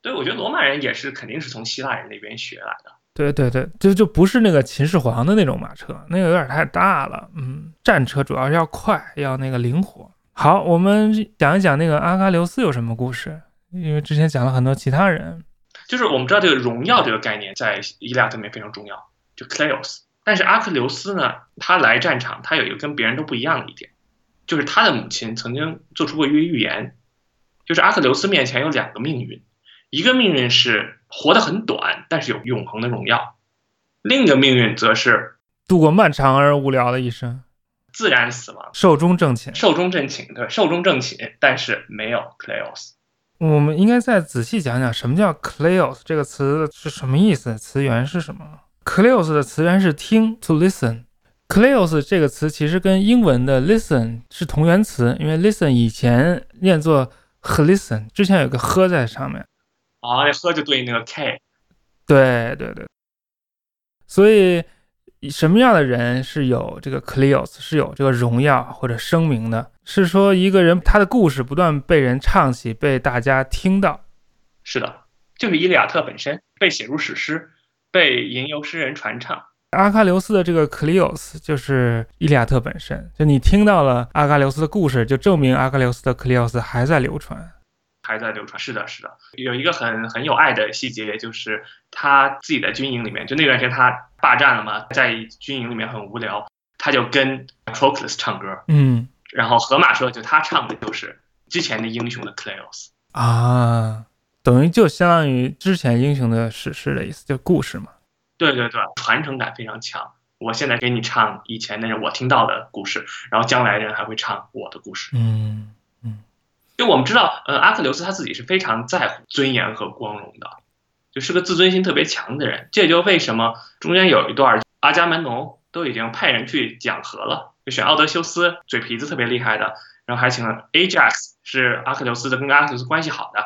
对，我觉得罗马人也是肯定是从希腊人那边学来的。对对对，就就不是那个秦始皇的那种马车，那个有点太大了。嗯，战车主要是要快，要那个灵活。好，我们讲一讲那个阿喀琉斯有什么故事，因为之前讲了很多其他人。就是我们知道这个荣耀这个概念在伊利亚特里面非常重要，就 Kleos。但是阿克琉斯呢，他来战场，他有一个跟别人都不一样的一点，就是他的母亲曾经做出过一个预言，就是阿克琉斯面前有两个命运。一个命运是活得很短，但是有永恒的荣耀；另一个命运则是度过漫长而无聊的一生，自然死亡，寿终正寝。寿终正寝，对，寿终正寝，但是没有 Kleos。我们应该再仔细讲讲什么叫 Kleos 这个词是什么意思，词源是什么？Kleos 的词源是听，to listen。Kleos 这个词其实跟英文的 listen 是同源词，因为 listen 以前念作 listen，之前有个呵在上面。啊，那喝就对应那个 K，对对对，所以什么样的人是有这个 Cleos 是有这个荣耀或者声名的？是说一个人他的故事不断被人唱起，被大家听到。是的，就是伊利亚特本身被写入史诗，被吟游诗人传唱。阿喀琉斯的这个 Cleos 就是伊利亚特本身，就你听到了阿喀琉斯的故事，就证明阿喀琉斯的 Cleos 还在流传。还在流传。是的，是的，有一个很很有爱的细节，就是他自己在军营里面，就那段时间他霸占了嘛，在军营里面很无聊，他就跟 Proclus 唱歌，嗯然后河马说，就他唱的就是之前的英雄的 Cleos。啊，等于就相当于之前英雄的史诗的意思，就故事嘛。对对对，传承感非常强。我现在给你唱以前的人我听到的故事，然后将来人还会唱我的故事。嗯就我们知道，呃，阿克琉斯他自己是非常在乎尊严和光荣的，就是个自尊心特别强的人。这也就为什么中间有一段阿伽门农都已经派人去讲和了，就选奥德修斯，嘴皮子特别厉害的，然后还请了 Ajax，是阿克琉斯的跟阿克琉斯关系好的，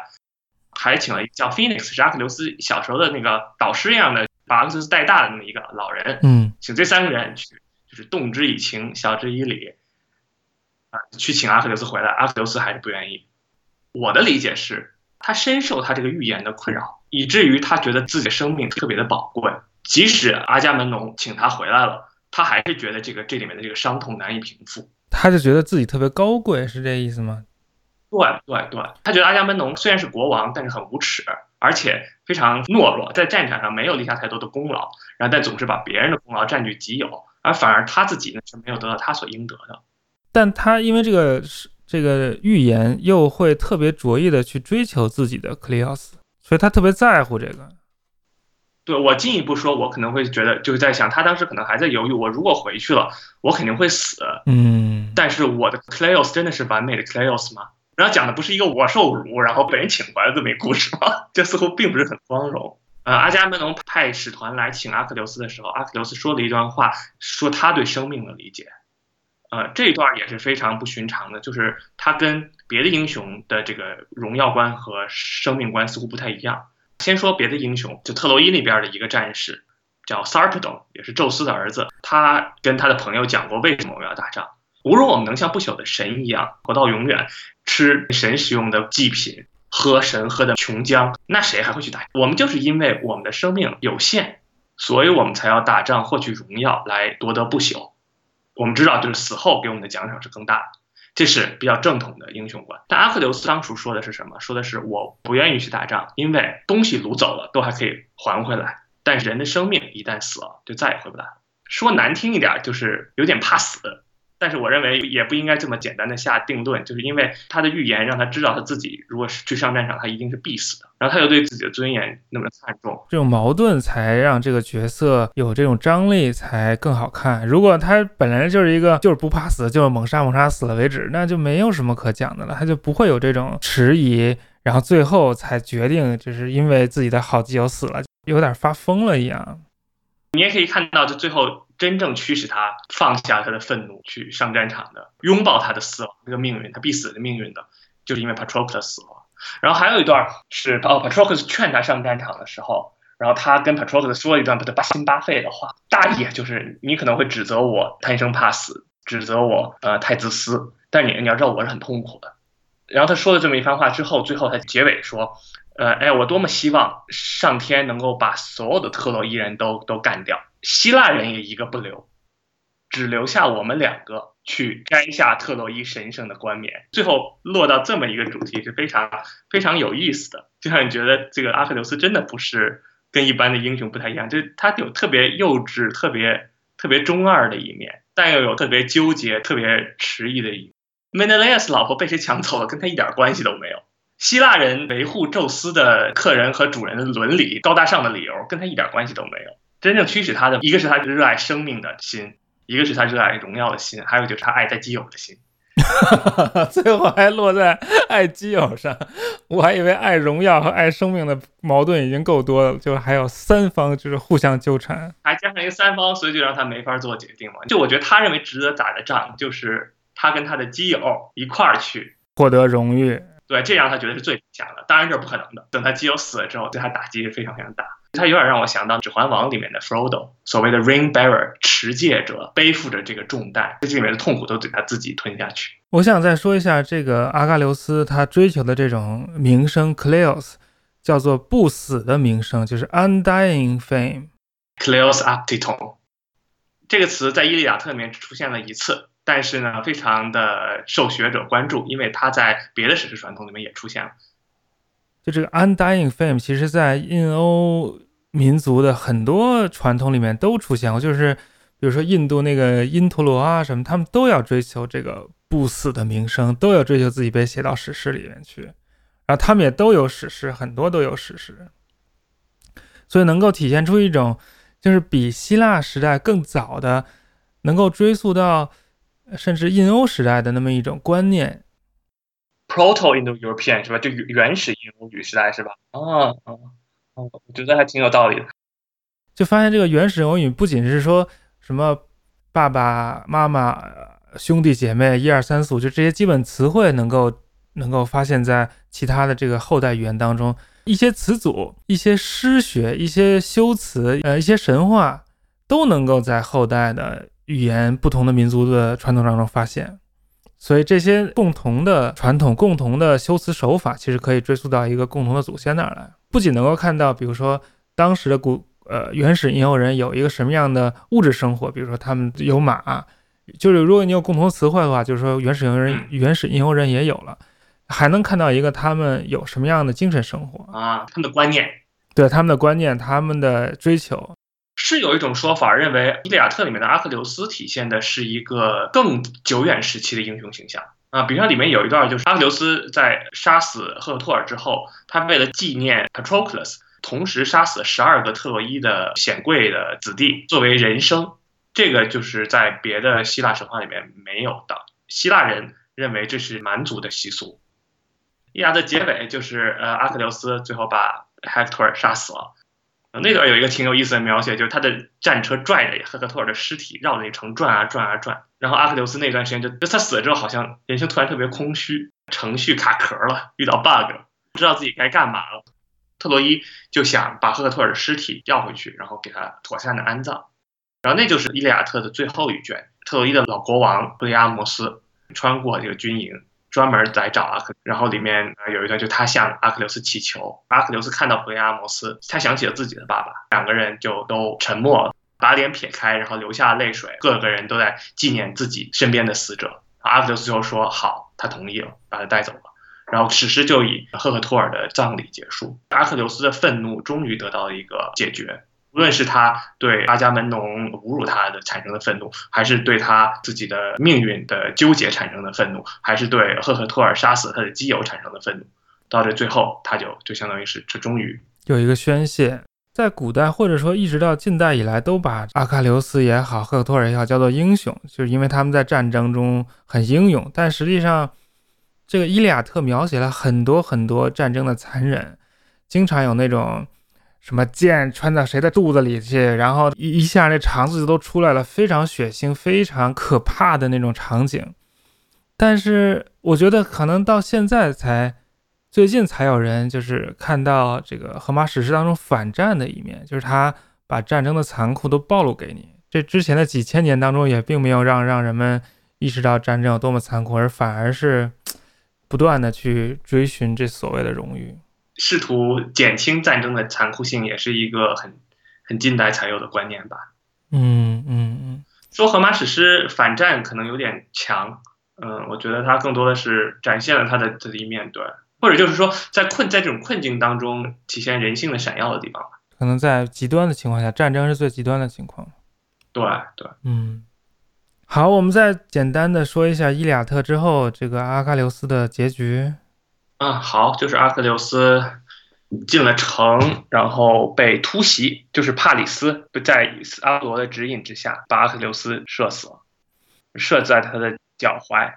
还请了一个叫 Phoenix，是阿克琉斯小时候的那个导师一样的，把阿克琉斯带大的那么一个老人，嗯请这三个人去，就是动之以情，晓之以理，啊，去请阿克琉斯回来，阿克琉斯还是不愿意。我的理解是，他深受他这个预言的困扰，以至于他觉得自己的生命特别的宝贵，即使阿伽门农请他回来了，他还是觉得这个这里面的这个伤痛难以平复。他就觉得自己特别高贵，是这意思吗？对对对，他觉得阿伽门农虽然是国王，但是很无耻，而且非常懦弱，在战场上没有立下太多的功劳，然后但总是把别人的功劳占据己有，而反而他自己呢是没有得到他所应得的。但他因为这个是这个预言，又会特别着意的去追求自己的克里奥斯，所以他特别在乎这个。对我进一步说，我可能会觉得就是在想，他当时可能还在犹豫，我如果回去了，我肯定会死。嗯，但是我的 Cleos 真的是完美的 Cleos 吗？然后讲的不是一个我受辱，然后被人请回来这么一个故事吗？这似乎并不是很光荣。呃，阿伽门农派使团来请阿克琉斯的时候，阿克琉斯说了一段话，说他对生命的理解。呃，这一段也是非常不寻常的，就是他跟别的英雄的这个荣耀观和生命观似乎不太一样。先说别的英雄，就特洛伊那边的一个战士叫 Sarpedon，也是宙斯的儿子。他跟他的朋友讲过，为什么我们要打仗？如果我们能像不朽的神一样活到永远，吃神使用的祭品，喝神喝的琼浆，那谁还会去打？我们就是因为我们的生命有限，所以我们才要打仗获取荣耀，来夺得不朽。我们知道，就是死后给我们的奖赏是更大的，这是比较正统的英雄观。但阿克琉斯当初说的是什么？说的是我不愿意去打仗，因为东西掳走了都还可以还回来，但是人的生命一旦死了，就再也回不来了。说难听一点，就是有点怕死。但是我认为也不应该这么简单的下定论，就是因为他的预言让他知道他自己如果是去上战场，他一定是必死的。然后他又对自己的尊严那么看重，这种矛盾才让这个角色有这种张力，才更好看。如果他本来就是一个就是不怕死，就是猛杀猛杀死了为止，那就没有什么可讲的了，他就不会有这种迟疑，然后最后才决定就是因为自己的好基友死了，有点发疯了一样。你也可以看到，就最后真正驱使他放下他的愤怒去上战场的，拥抱他的死亡这个命运，他必死的命运的，就是因为 Patroclus 死了。然后还有一段是哦，Patroclus 劝他上战场的时候，然后他跟 Patroclus 说了一段不得八心八肺的话，大意就是你可能会指责我贪生怕死，指责我呃太自私，但你你要知道我是很痛苦的。然后他说了这么一番话之后，最后他结尾说。呃，哎，我多么希望上天能够把所有的特洛伊人都都干掉，希腊人也一个不留，只留下我们两个去摘下特洛伊神圣的冠冕。最后落到这么一个主题是非常非常有意思的，就让你觉得这个阿克琉斯真的不是跟一般的英雄不太一样，就是他有特别幼稚、特别特别中二的一面，但又有特别纠结、特别迟疑的一面。梅内雷斯老婆被谁抢走了，跟他一点关系都没有。希腊人维护宙斯的客人和主人的伦理、高大上的理由，跟他一点关系都没有。真正驱使他的，一个是他热爱生命的心，一个是他热爱荣耀的心，还有就是他爱他基友的心。最后还落在爱基友上，我还以为爱荣耀和爱生命的矛盾已经够多了，就还有三方就是互相纠缠，还加上一个三方，所以就让他没法做决定嘛。就我觉得他认为值得打的仗，就是他跟他的基友一块儿去获得荣誉。对，这样他觉得是最理想的。当然这是不可能的。等他基友死了之后，对他打击是非常非常大。他有点让我想到《指环王》里面的 Frodo，所谓的 Ring Bearer 持戒者，背负着这个重担，这里面的痛苦都得他自己吞下去。我想再说一下这个阿喀琉斯他追求的这种名声 Cleos，叫做不死的名声，就是 Undying Fame。Cleos Aptiton 这个词在《伊利亚特》里面只出现了一次。但是呢，非常的受学者关注，因为他在别的史诗传统里面也出现了。就这个 undying fame，其实在印欧民族的很多传统里面都出现过，就是比如说印度那个因陀罗啊什么，他们都要追求这个不死的名声，都要追求自己被写到史诗里面去，然后他们也都有史诗，很多都有史诗，所以能够体现出一种就是比希腊时代更早的，能够追溯到甚至印欧时代的那么一种观念。Proto Indo-European 是吧？就原始印欧语时代是吧？哦哦哦，我觉得还挺有道理的。就发现这个原始欧语不仅是说什么爸爸妈妈、兄弟姐妹一二三四五，就这些基本词汇能够能够发现在其他的这个后代语言当中，一些词组、一些诗学、一些修辞、呃一些神话都能够在后代的语言不同的民族的传统当中发现。所以这些共同的传统、共同的修辞手法，其实可以追溯到一个共同的祖先那儿来。不仅能够看到，比如说当时的古呃原始印欧人有一个什么样的物质生活，比如说他们有马，就是如果你有共同词汇的话，就是说原始印欧人、原始印欧人也有了，还能看到一个他们有什么样的精神生活啊，他们的观念，对他们的观念、他们的追求。是有一种说法认为，《伊利亚特》里面的阿克琉斯体现的是一个更久远时期的英雄形象啊。比如说，里面有一段就是阿克琉斯在杀死赫克托尔之后，他为了纪念 Patroclus，同时杀死十二个特洛伊的显贵的子弟作为人生。这个就是在别的希腊神话里面没有的。希腊人认为这是蛮族的习俗。伊利亚的结尾就是呃，阿克琉斯最后把 Hector 杀死了。那段有一个挺有意思的描写，就是他的战车拽着赫克托尔的尸体绕着一城转啊转啊转，然后阿克琉斯那段时间就就他死了之后，好像人生突然特别空虚，程序卡壳了，遇到 bug，不知道自己该干嘛了。特洛伊就想把赫克托尔的尸体调回去，然后给他妥善的安葬。然后那就是《伊利亚特》的最后一卷，特洛伊的老国王布雷阿摩斯穿过这个军营。专门来找阿克，然后里面有一段，就他向阿克琉斯祈求，阿克琉斯看到普雷阿摩斯，他想起了自己的爸爸，两个人就都沉默了，把脸撇开，然后流下泪水，各个人都在纪念自己身边的死者。阿克琉斯就说好，他同意了，把他带走了，然后史诗就以赫克托尔的葬礼结束，阿克琉斯的愤怒终于得到了一个解决。无论是他对阿伽门农侮辱他的产生的愤怒，还是对他自己的命运的纠结产生的愤怒，还是对赫克托尔杀死他的基友产生的愤怒，到这最后，他就就相当于是这终于有一个宣泄。在古代或者说一直到近代以来，都把阿喀琉斯也好，赫克托尔也好叫做英雄，就是因为他们在战争中很英勇。但实际上，这个《伊利亚特》描写了很多很多战争的残忍，经常有那种。什么剑穿到谁的肚子里去，然后一一下那肠子就都出来了，非常血腥、非常可怕的那种场景。但是我觉得可能到现在才最近才有人就是看到这个荷马史诗当中反战的一面，就是他把战争的残酷都暴露给你。这之前的几千年当中也并没有让让人们意识到战争有多么残酷，而反而是不断的去追寻这所谓的荣誉。试图减轻战争的残酷性，也是一个很很近代才有的观念吧。嗯嗯嗯，说荷马史诗反战可能有点强，嗯，我觉得它更多的是展现了他的这一面，对，或者就是说在困在这种困境当中体现人性的闪耀的地方吧。可能在极端的情况下，战争是最极端的情况。对对，嗯。好，我们再简单的说一下《伊利亚特》之后这个阿喀琉斯的结局。啊，好，就是阿克琉斯进了城，然后被突袭，就是帕里斯在阿波罗的指引之下，把阿克琉斯射死了，射在他的脚踝，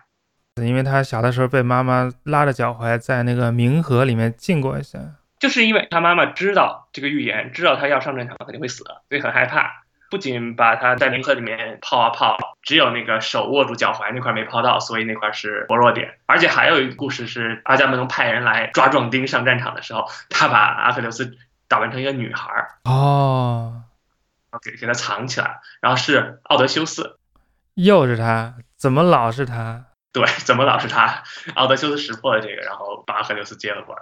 因为他小的时候被妈妈拉着脚踝在那个冥河里面浸过一下，就是因为他妈妈知道这个预言，知道他要上战场肯定会死，所以很害怕。不仅把他在冥河里面泡啊泡，只有那个手握住脚踝那块没泡到，所以那块是薄弱点。而且还有一个故事是阿伽门农派人来抓壮丁上战场的时候，他把阿克琉斯打扮成一个女孩儿哦，给给他藏起来。然后是奥德修斯，又是他，怎么老是他？对，怎么老是他？奥德修斯识破了这个，然后把阿克琉斯接了过来。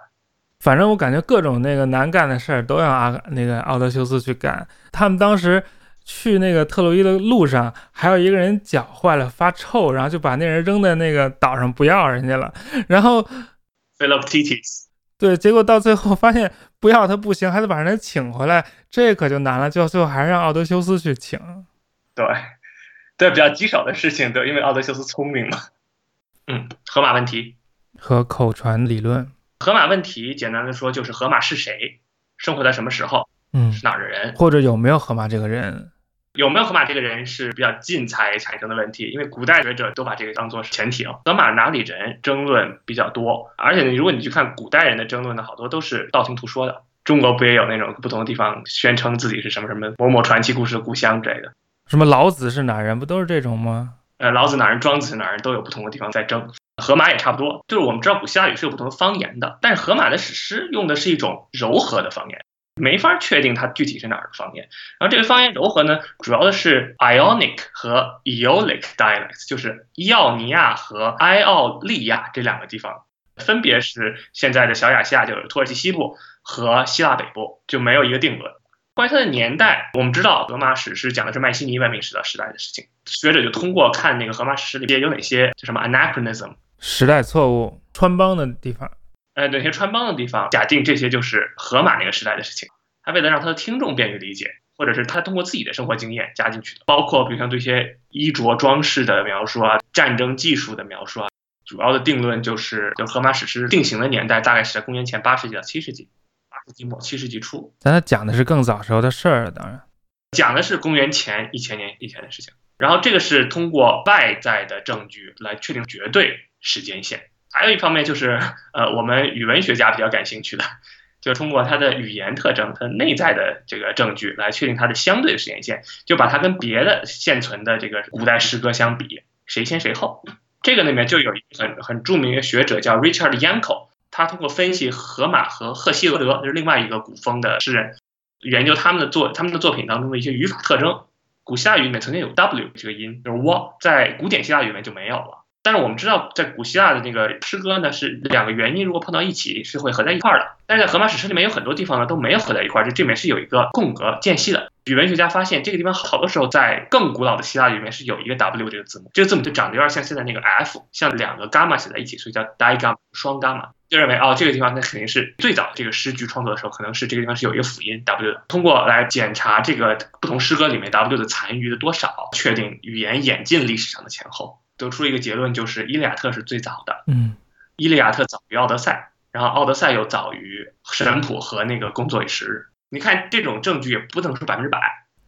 反正我感觉各种那个难干的事儿都让阿那个奥德修斯去干。他们当时。去那个特洛伊的路上，还有一个人脚坏了发臭，然后就把那人扔在那个岛上不要人家了。然后 Philoctetes，对，结果到最后发现不要他不行，还得把人家请回来，这可就难了。就最后还是让奥德修斯去请。对，对，比较棘手的事情，对，因为奥德修斯聪明嘛。嗯，河马问题和口传理论。河马问题简单的说就是河马是谁，生活在什么时候，嗯，是哪儿的人，或者有没有河马这个人。有没有河马这个人是比较近才产生的问题，因为古代学者都把这个当做是前提。河马哪里人争论比较多，而且呢如果你去看古代人的争论呢，好多都是道听途说的。中国不也有那种不同的地方宣称自己是什么什么某某传奇故事的故乡之类的？什么老子是哪人？不都是这种吗？呃，老子哪人，庄子是哪人，都有不同的地方在争。河马也差不多，就是我们知道古希腊语是有不同的方言的，但是河马的史诗用的是一种柔和的方言。没法确定它具体是哪儿的方言，然后这个方言柔和呢，主要的是 Ionic 和 Eolic dialects，就是伊奥尼亚和埃奥利亚这两个地方，分别是现在的小亚细亚，就是土耳其西部和希腊北部，就没有一个定论。关于它的年代，我们知道荷马史诗讲的是迈锡尼文明时的时代的事情，学者就通过看那个荷马史诗里边有哪些就什么 anachronism 时代错误穿帮的地方。呃，哪些穿帮的地方，假定这些就是荷马那个时代的事情。他为了让他的听众便于理解，或者是他通过自己的生活经验加进去的，包括比如像对一些衣着装饰的描述啊，战争技术的描述啊。主要的定论就是，就荷马史诗定型的年代大概是在公元前八世纪到七世纪，八世纪末七世纪初。但他讲的是更早时候的事儿，当然讲的是公元前一千年以前的事情。然后这个是通过外在的证据来确定绝对时间线。还有一方面就是，呃，我们语文学家比较感兴趣的，就通过它的语言特征、它内在的这个证据来确定它的相对的时间线，就把它跟别的现存的这个古代诗歌相比，谁先谁后。这个里面就有一个很很著名的学者叫 Richard Yanko，他通过分析荷马和赫西俄德，就是另外一个古风的诗人，研究他们的作他们的作品当中的一些语法特征。古希腊语里面曾经有 w 这个音，就是 w，在古典希腊语里面就没有了。但是我们知道，在古希腊的那个诗歌呢，是两个元音如果碰到一起是会合在一块儿的。但是在荷马史诗里面有很多地方呢都没有合在一块儿，这这里面是有一个空格间隙的。语文学家发现这个地方好多时候在更古老的希腊语里面是有一个 w 这个字母，这个字母就长得有点像现在那个 f，像两个伽马写在一起，所以叫 digamma 双伽马，就认为哦这个地方那肯定是最早这个诗句创作的时候，可能是这个地方是有一个辅音 w 的。通过来检查这个不同诗歌里面 w 的残余的多少，确定语言演进历史上的前后。得出了一个结论，就是《伊利亚特》是最早的。嗯，《伊利亚特》早于《奥德赛》，然后《奥德赛》又早于《神谱》和那个《工作与时日》。你看这种证据也不能说百分之百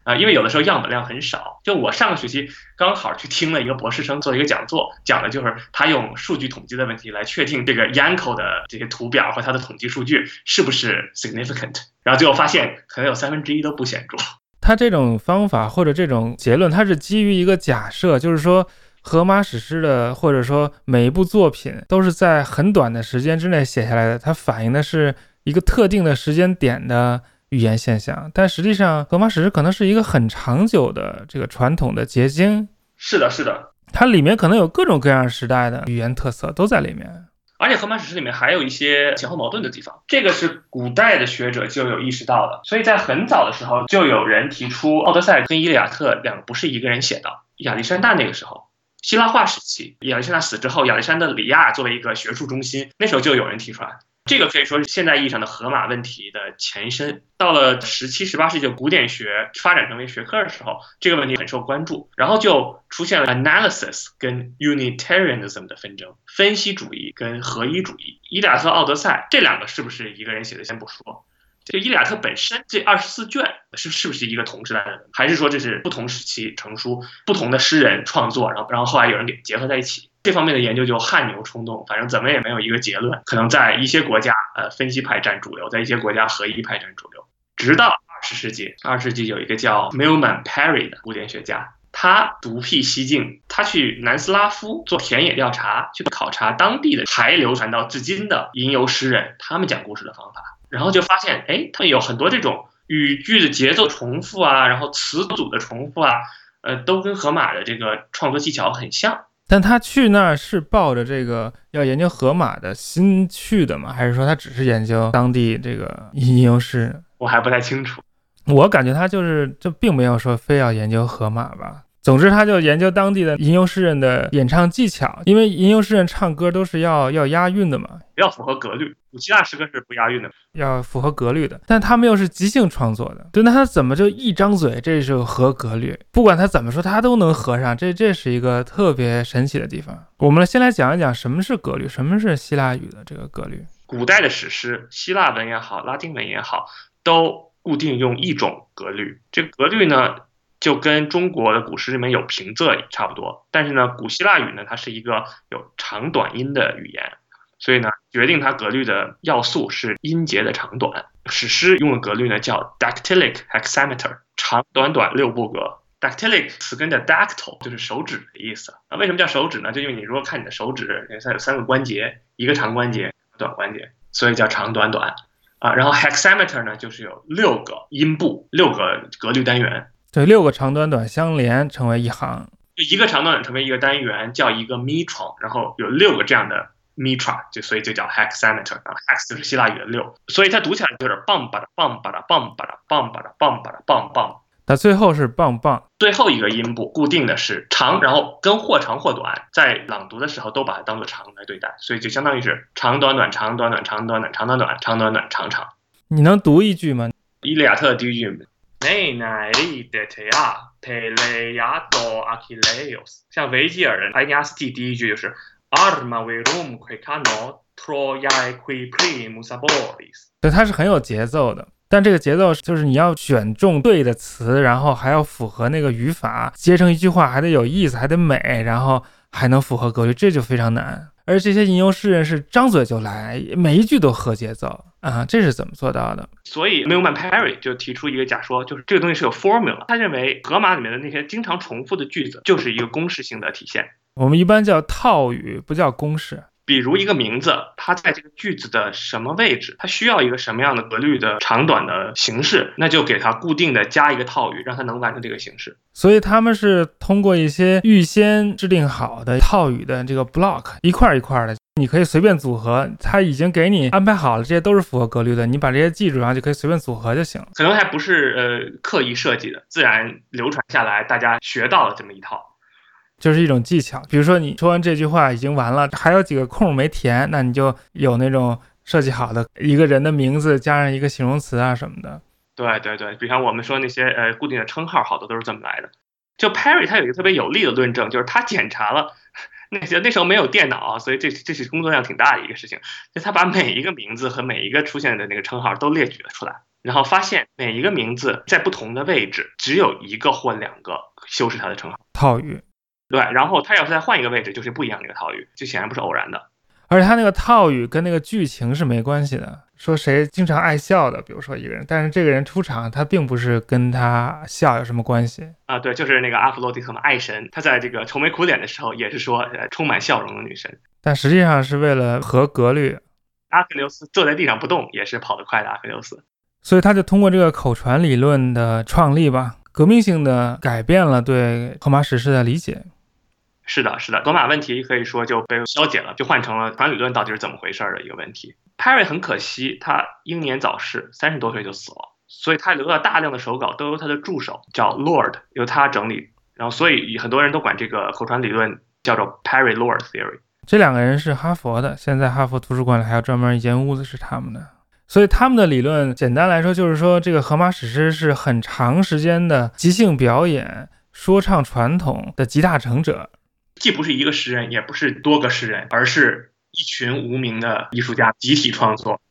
啊，因为有的时候样本量很少。就我上个学期刚好去听了一个博士生做一个讲座，讲的就是他用数据统计的问题来确定这个 Yanko 的这些图表和他的统计数据是不是 significant，然后最后发现可能有三分之一都不显著。他这种方法或者这种结论，它是基于一个假设，就是说。荷马史诗的，或者说每一部作品都是在很短的时间之内写下来的，它反映的是一个特定的时间点的语言现象。但实际上，荷马史诗可能是一个很长久的这个传统的结晶。是的，是的，它里面可能有各种各样时代的语言特色都在里面。而且荷马史诗里面还有一些前后矛盾的地方，这个是古代的学者就有意识到的。所以在很早的时候，就有人提出《奥德赛》跟《伊利亚特》两个不是一个人写的。亚历山大那个时候。希腊化时期，亚历山大死之后，亚历山大里亚作为一个学术中心，那时候就有人提出来，这个可以说是现代意义上的荷马问题的前身。到了十七、十八世纪，古典学发展成为学科的时候，这个问题很受关注，然后就出现了 analysis 跟 Unitarianism 的纷争，分析主义跟合一主义。伊利亚特、奥德赛这两个是不是一个人写的，先不说。这《伊利亚特》本身这二十四卷是是不是一个同时代的，还是说这是不同时期成书、不同的诗人创作，然后然后后来有人给结合在一起？这方面的研究就汗牛充栋，反正怎么也没有一个结论。可能在一些国家，呃，分析派占主流；在一些国家，合一派占主流。直到二十世纪，二十世纪有一个叫 Milman Perry 的古典学家，他独辟蹊径，他去南斯拉夫做田野调查，去考察当地的还流传到至今的吟游诗人他们讲故事的方法。然后就发现，哎，他们有很多这种语句的节奏重复啊，然后词组的重复啊，呃，都跟河马的这个创作技巧很像。但他去那儿是抱着这个要研究河马的心去的吗？还是说他只是研究当地这个吟游诗？我还不太清楚。我感觉他就是，就并没有说非要研究河马吧。总之，他就研究当地的吟游诗人的演唱技巧，因为吟游诗人唱歌都是要要押韵的嘛，要符合格律。古希腊诗歌是不押韵的，要符合格律的。但他们又是即兴创作的，对，那他怎么就一张嘴这就合格律？不管他怎么说，他都能合上。这这是一个特别神奇的地方。我们先来讲一讲什么是格律，什么是希腊语的这个格律。古代的史诗，希腊文也好，拉丁文也好，都固定用一种格律。这格律呢？就跟中国的古诗里面有平仄差不多，但是呢，古希腊语呢，它是一个有长短音的语言，所以呢，决定它格律的要素是音节的长短。史诗用的格律呢叫 dactylic hexameter，长短短六步格。dactylic 词根叫 dactyl，就是手指的意思。那为什么叫手指呢？就因为你如果看你的手指，它有三个关节，一个长关节，短关节，所以叫长短短啊。然后 hexameter 呢，就是有六个音部，六个格律单元。对，六个长短短相连成为一行，就一个长短短成为一个单元，叫一个 meter，然后有六个这样的 metra，就所以就叫 hexameter 啊，hex 就是希腊语的六，所以它读起来就是棒吧的棒吧的棒吧的棒吧的棒吧的棒棒。那最后是棒棒，最后一个音部固定的是长，然后跟或长或短，在朗读的时候都把它当做长来对待，所以就相当于是长短短长短短长短短长短短长短短长长。你能读一句吗？伊利亚特第一句。内奈利德特亚佩雷亚多阿基雷奥斯，像维吉尔人埃尼阿斯蒂第一句就是 Arma verum que cano troiae qui primus aboris。对，它是很有节奏的，但这个节奏就是你要选中对的词，然后还要符合那个语法，接成一句话还得有意思，还得美，然后还能符合格律，这就非常难。而这些吟游诗人是张嘴就来，每一句都合节奏啊，这是怎么做到的？所以 Milman Perry 就提出一个假说，就是这个东西是有 formula。他认为荷马里面的那些经常重复的句子就是一个公式性的体现。我们一般叫套语，不叫公式。比如一个名字，它在这个句子的什么位置，它需要一个什么样的格律的长短的形式，那就给它固定的加一个套语，让它能完成这个形式。所以他们是通过一些预先制定好的套语的这个 block，一块一块的，你可以随便组合，它已经给你安排好了，这些都是符合格律的，你把这些记住，然后就可以随便组合就行了。可能还不是呃刻意设计的，自然流传下来，大家学到了这么一套。就是一种技巧，比如说你说完这句话已经完了，还有几个空没填，那你就有那种设计好的一个人的名字加上一个形容词啊什么的。对对对，比方我们说那些呃固定的称号，好多都是这么来的。就 Perry 他有一个特别有力的论证，就是他检查了那些那时候没有电脑，所以这这是工作量挺大的一个事情。就他把每一个名字和每一个出现的那个称号都列举了出来，然后发现每一个名字在不同的位置只有一个或两个修饰它的称号套语。对，然后他要是再换一个位置，就是不一样的一个套语，就显然不是偶然的。而且他那个套语跟那个剧情是没关系的。说谁经常爱笑的，比如说一个人，但是这个人出场，他并不是跟他笑有什么关系啊。对，就是那个阿弗洛狄特嘛，爱神，他在这个愁眉苦脸的时候，也是说充满笑容的女神。但实际上是为了合格律。阿克琉斯坐在地上不动，也是跑得快的阿克琉斯。所以他就通过这个口传理论的创立吧，革命性的改变了对荷马史诗的理解。是的，是的，罗马问题可以说就被消解了，就换成了传理论到底是怎么回事的一个问题。Perry 很可惜，他英年早逝，三十多岁就死了，所以他留了大量的手稿，都由他的助手叫 Lord 由他整理，然后所以很多人都管这个口传理论叫做 Perry-Lord theory。这两个人是哈佛的，现在哈佛图书馆里还有专门一间屋子是他们的，所以他们的理论简单来说就是说，这个荷马史诗是很长时间的即兴表演说唱传统的集大成者。既不是一个诗人，也不是多个诗人，而是一群无名的艺术家集体创作。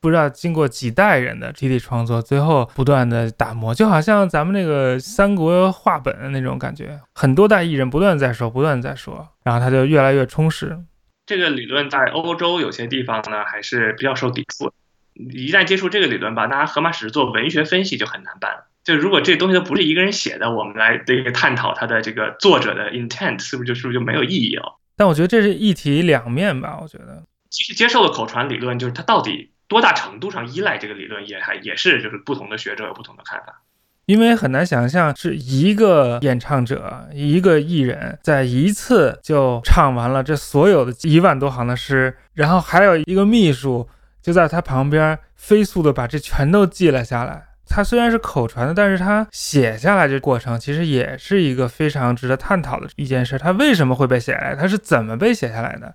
不知道经过几代人的集体创作，最后不断的打磨，就好像咱们那个三国话本那种感觉，很多代艺人不断在说，不断在说，然后他就越来越充实。这个理论在欧洲有些地方呢，还是比较受抵触。一旦接触这个理论吧，拿荷马史诗做文学分析就很难办了。就如果这东西都不是一个人写的，我们来这个探讨他的这个作者的 intent 是不是就是不是就没有意义了？但我觉得这是一体两面吧。我觉得，其实接受了口传理论，就是他到底多大程度上依赖这个理论，也还也是就是不同的学者有不同的看法。因为很难想象是一个演唱者，一个艺人，在一次就唱完了这所有的一万多行的诗，然后还有一个秘书就在他旁边飞速的把这全都记了下来。它虽然是口传的，但是它写下来这过程其实也是一个非常值得探讨的一件事。它为什么会被写下来？它是怎么被写下来的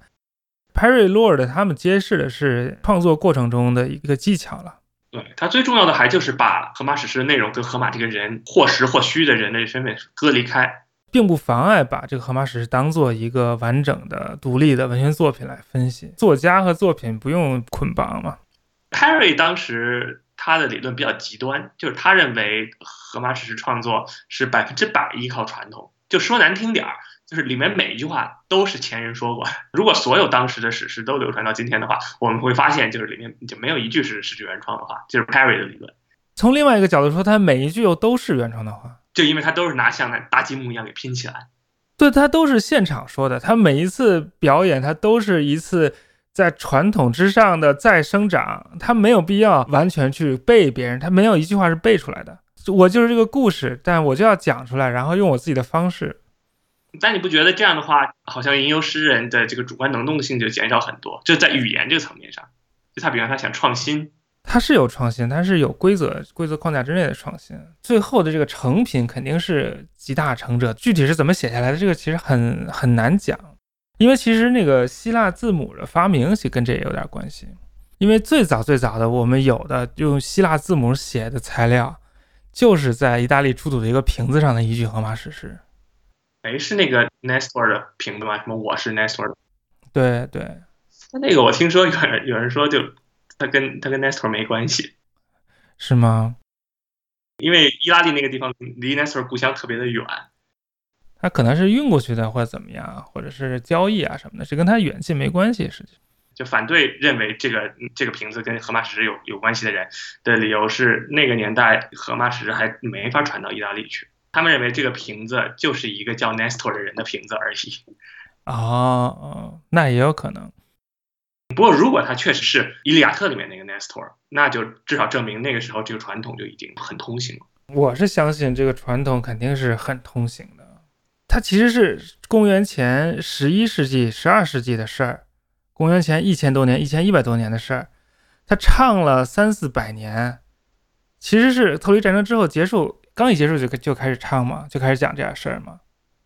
？Perry Lord 他们揭示的是创作过程中的一个技巧了。对他最重要的还就是把荷马史诗的内容跟荷马这个人或实或虚的人的身份割离开，并不妨碍把这个荷马史诗当做一个完整的独立的文学作品来分析。作家和作品不用捆绑嘛。Perry 当时他的理论比较极端，就是他认为荷马史诗创作是百分之百依靠传统，就说难听点儿。就是里面每一句话都是前人说过。如果所有当时的史诗都流传到今天的话，我们会发现，就是里面就没有一句是史诗原创的话。就是 Perry 的理论。从另外一个角度说，他每一句又都是原创的话，就因为他都是拿像那搭积木一样给拼起来。对他都是现场说的，他每一次表演，他都是一次在传统之上的再生长，他没有必要完全去背别人，他没有一句话是背出来的。我就是这个故事，但我就要讲出来，然后用我自己的方式。但你不觉得这样的话，好像吟游诗人的这个主观能动性就减少很多？就在语言这个层面上，就他比方他想创新，他是有创新，他是有规则规则框架之内的创新。最后的这个成品肯定是集大成者，具体是怎么写下来的，这个其实很很难讲。因为其实那个希腊字母的发明，其实跟这也有点关系。因为最早最早的我们有的用希腊字母写的材料，就是在意大利出土的一个瓶子上的一句荷马史诗。哎，是那个 Nestor 的瓶子吗？什么我是 Nestor 的？对对，那那个我听说有人有人说，就他跟他跟 Nestor 没关系，是吗？因为意大利那个地方离 Nestor 故乡特别的远，他可能是运过去的，或者怎么样，或者是交易啊什么的，这跟他远近没关系。实际就反对认为这个这个瓶子跟荷马史诗有有关系的人的理由是，那个年代荷马史诗还没法传到意大利去。他们认为这个瓶子就是一个叫 Nestor 的人的瓶子而已。哦哦，那也有可能。不过，如果他确实是《伊利亚特》里面那个 Nestor，那就至少证明那个时候这个传统就已经很通行了。我是相信这个传统肯定是很通行的。它其实是公元前十一世纪、十二世纪的事儿，公元前一千多年、一千一百多年的事儿。他唱了三四百年，其实是特洛伊战争之后结束。刚一结束就就开始唱嘛，就开始讲这点事儿嘛。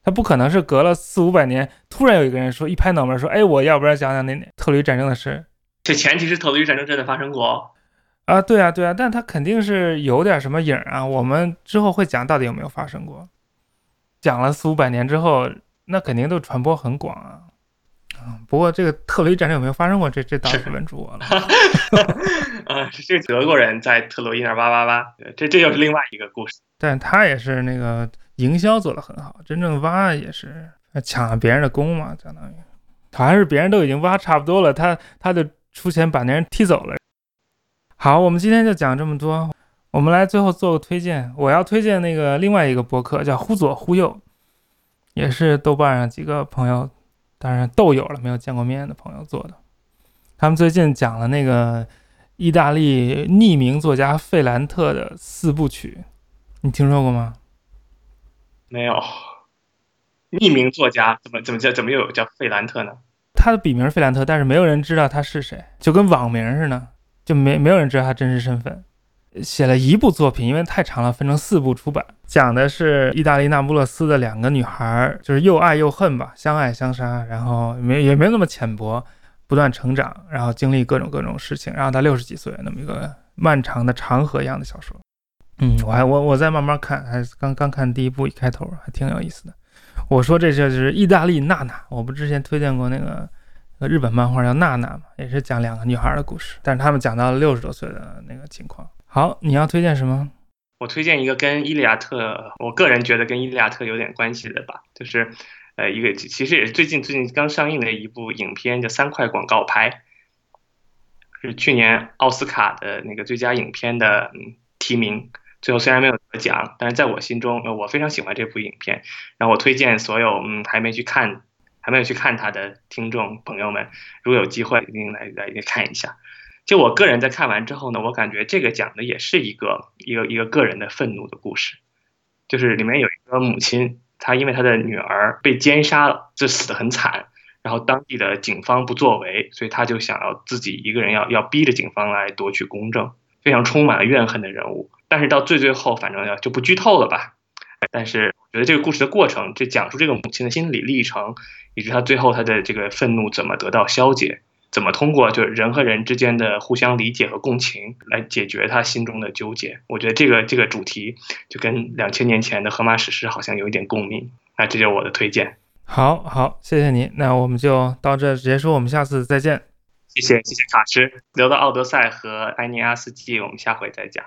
他不可能是隔了四五百年，突然有一个人说一拍脑门说：“哎，我要不然讲讲那特洛伊战争的事。”这前提是特洛伊战争真的发生过啊？对啊，对啊，但他肯定是有点什么影啊。我们之后会讲到底有没有发生过。讲了四五百年之后，那肯定都传播很广啊。不过这个特洛伊战争有没有发生过？这这倒是问住我了。啊，这德国人在特洛伊那挖挖挖，这这又是另外一个故事。但他也是那个营销做得很好，真正挖也是抢了别人的功嘛，相当于好像是别人都已经挖差不多了，他他就出钱把那人踢走了。好，我们今天就讲这么多。我们来最后做个推荐，我要推荐那个另外一个博客叫“忽左忽右”，也是豆瓣上几个朋友。当然，豆友了，没有见过面的朋友做的。他们最近讲了那个意大利匿名作家费兰特的四部曲，你听说过吗？没有。匿名作家怎么怎么叫怎么又有叫费兰特呢？他的笔名费兰特，但是没有人知道他是谁，就跟网名似的，就没没有人知道他真实身份。写了一部作品，因为太长了，分成四部出版。讲的是意大利那不勒斯的两个女孩，就是又爱又恨吧，相爱相杀，然后没也没那么浅薄，不断成长，然后经历各种各种事情，然后到六十几岁那么一个漫长的长河一样的小说。嗯，我还我我在慢慢看，还刚刚看第一部一开头还挺有意思的。我说这就是意大利娜娜，我不之前推荐过那个日本漫画叫娜娜嘛，也是讲两个女孩的故事，但是他们讲到了六十多岁的那个情况。好，你要推荐什么？我推荐一个跟《伊利亚特》，我个人觉得跟《伊利亚特》有点关系的吧，就是，呃，一个其实也是最近最近刚上映的一部影片，叫《三块广告牌》，是去年奥斯卡的那个最佳影片的嗯提名，最后虽然没有得奖，但是在我心中，呃我非常喜欢这部影片。然后我推荐所有嗯还没去看还没有去看它的听众朋友们，如果有机会一定来来看一下。就我个人在看完之后呢，我感觉这个讲的也是一个一个一个个人的愤怒的故事，就是里面有一个母亲，她因为她的女儿被奸杀了，就死得很惨，然后当地的警方不作为，所以她就想要自己一个人要要逼着警方来夺取公正。非常充满了怨恨的人物。但是到最最后，反正要就不剧透了吧。但是我觉得这个故事的过程，就讲述这个母亲的心理历程，以及她最后她的这个愤怒怎么得到消解，怎么通过就是人和人之间的互相理解和共情来解决他心中的纠结。我觉得这个这个主题就跟两千年前的荷马史诗好像有一点共鸣。那这就是我的推荐。好好，谢谢你。那我们就到这结束，我们下次再见。谢谢谢谢卡师，聊到《奥德赛》和《埃尼阿斯纪》，我们下回再讲。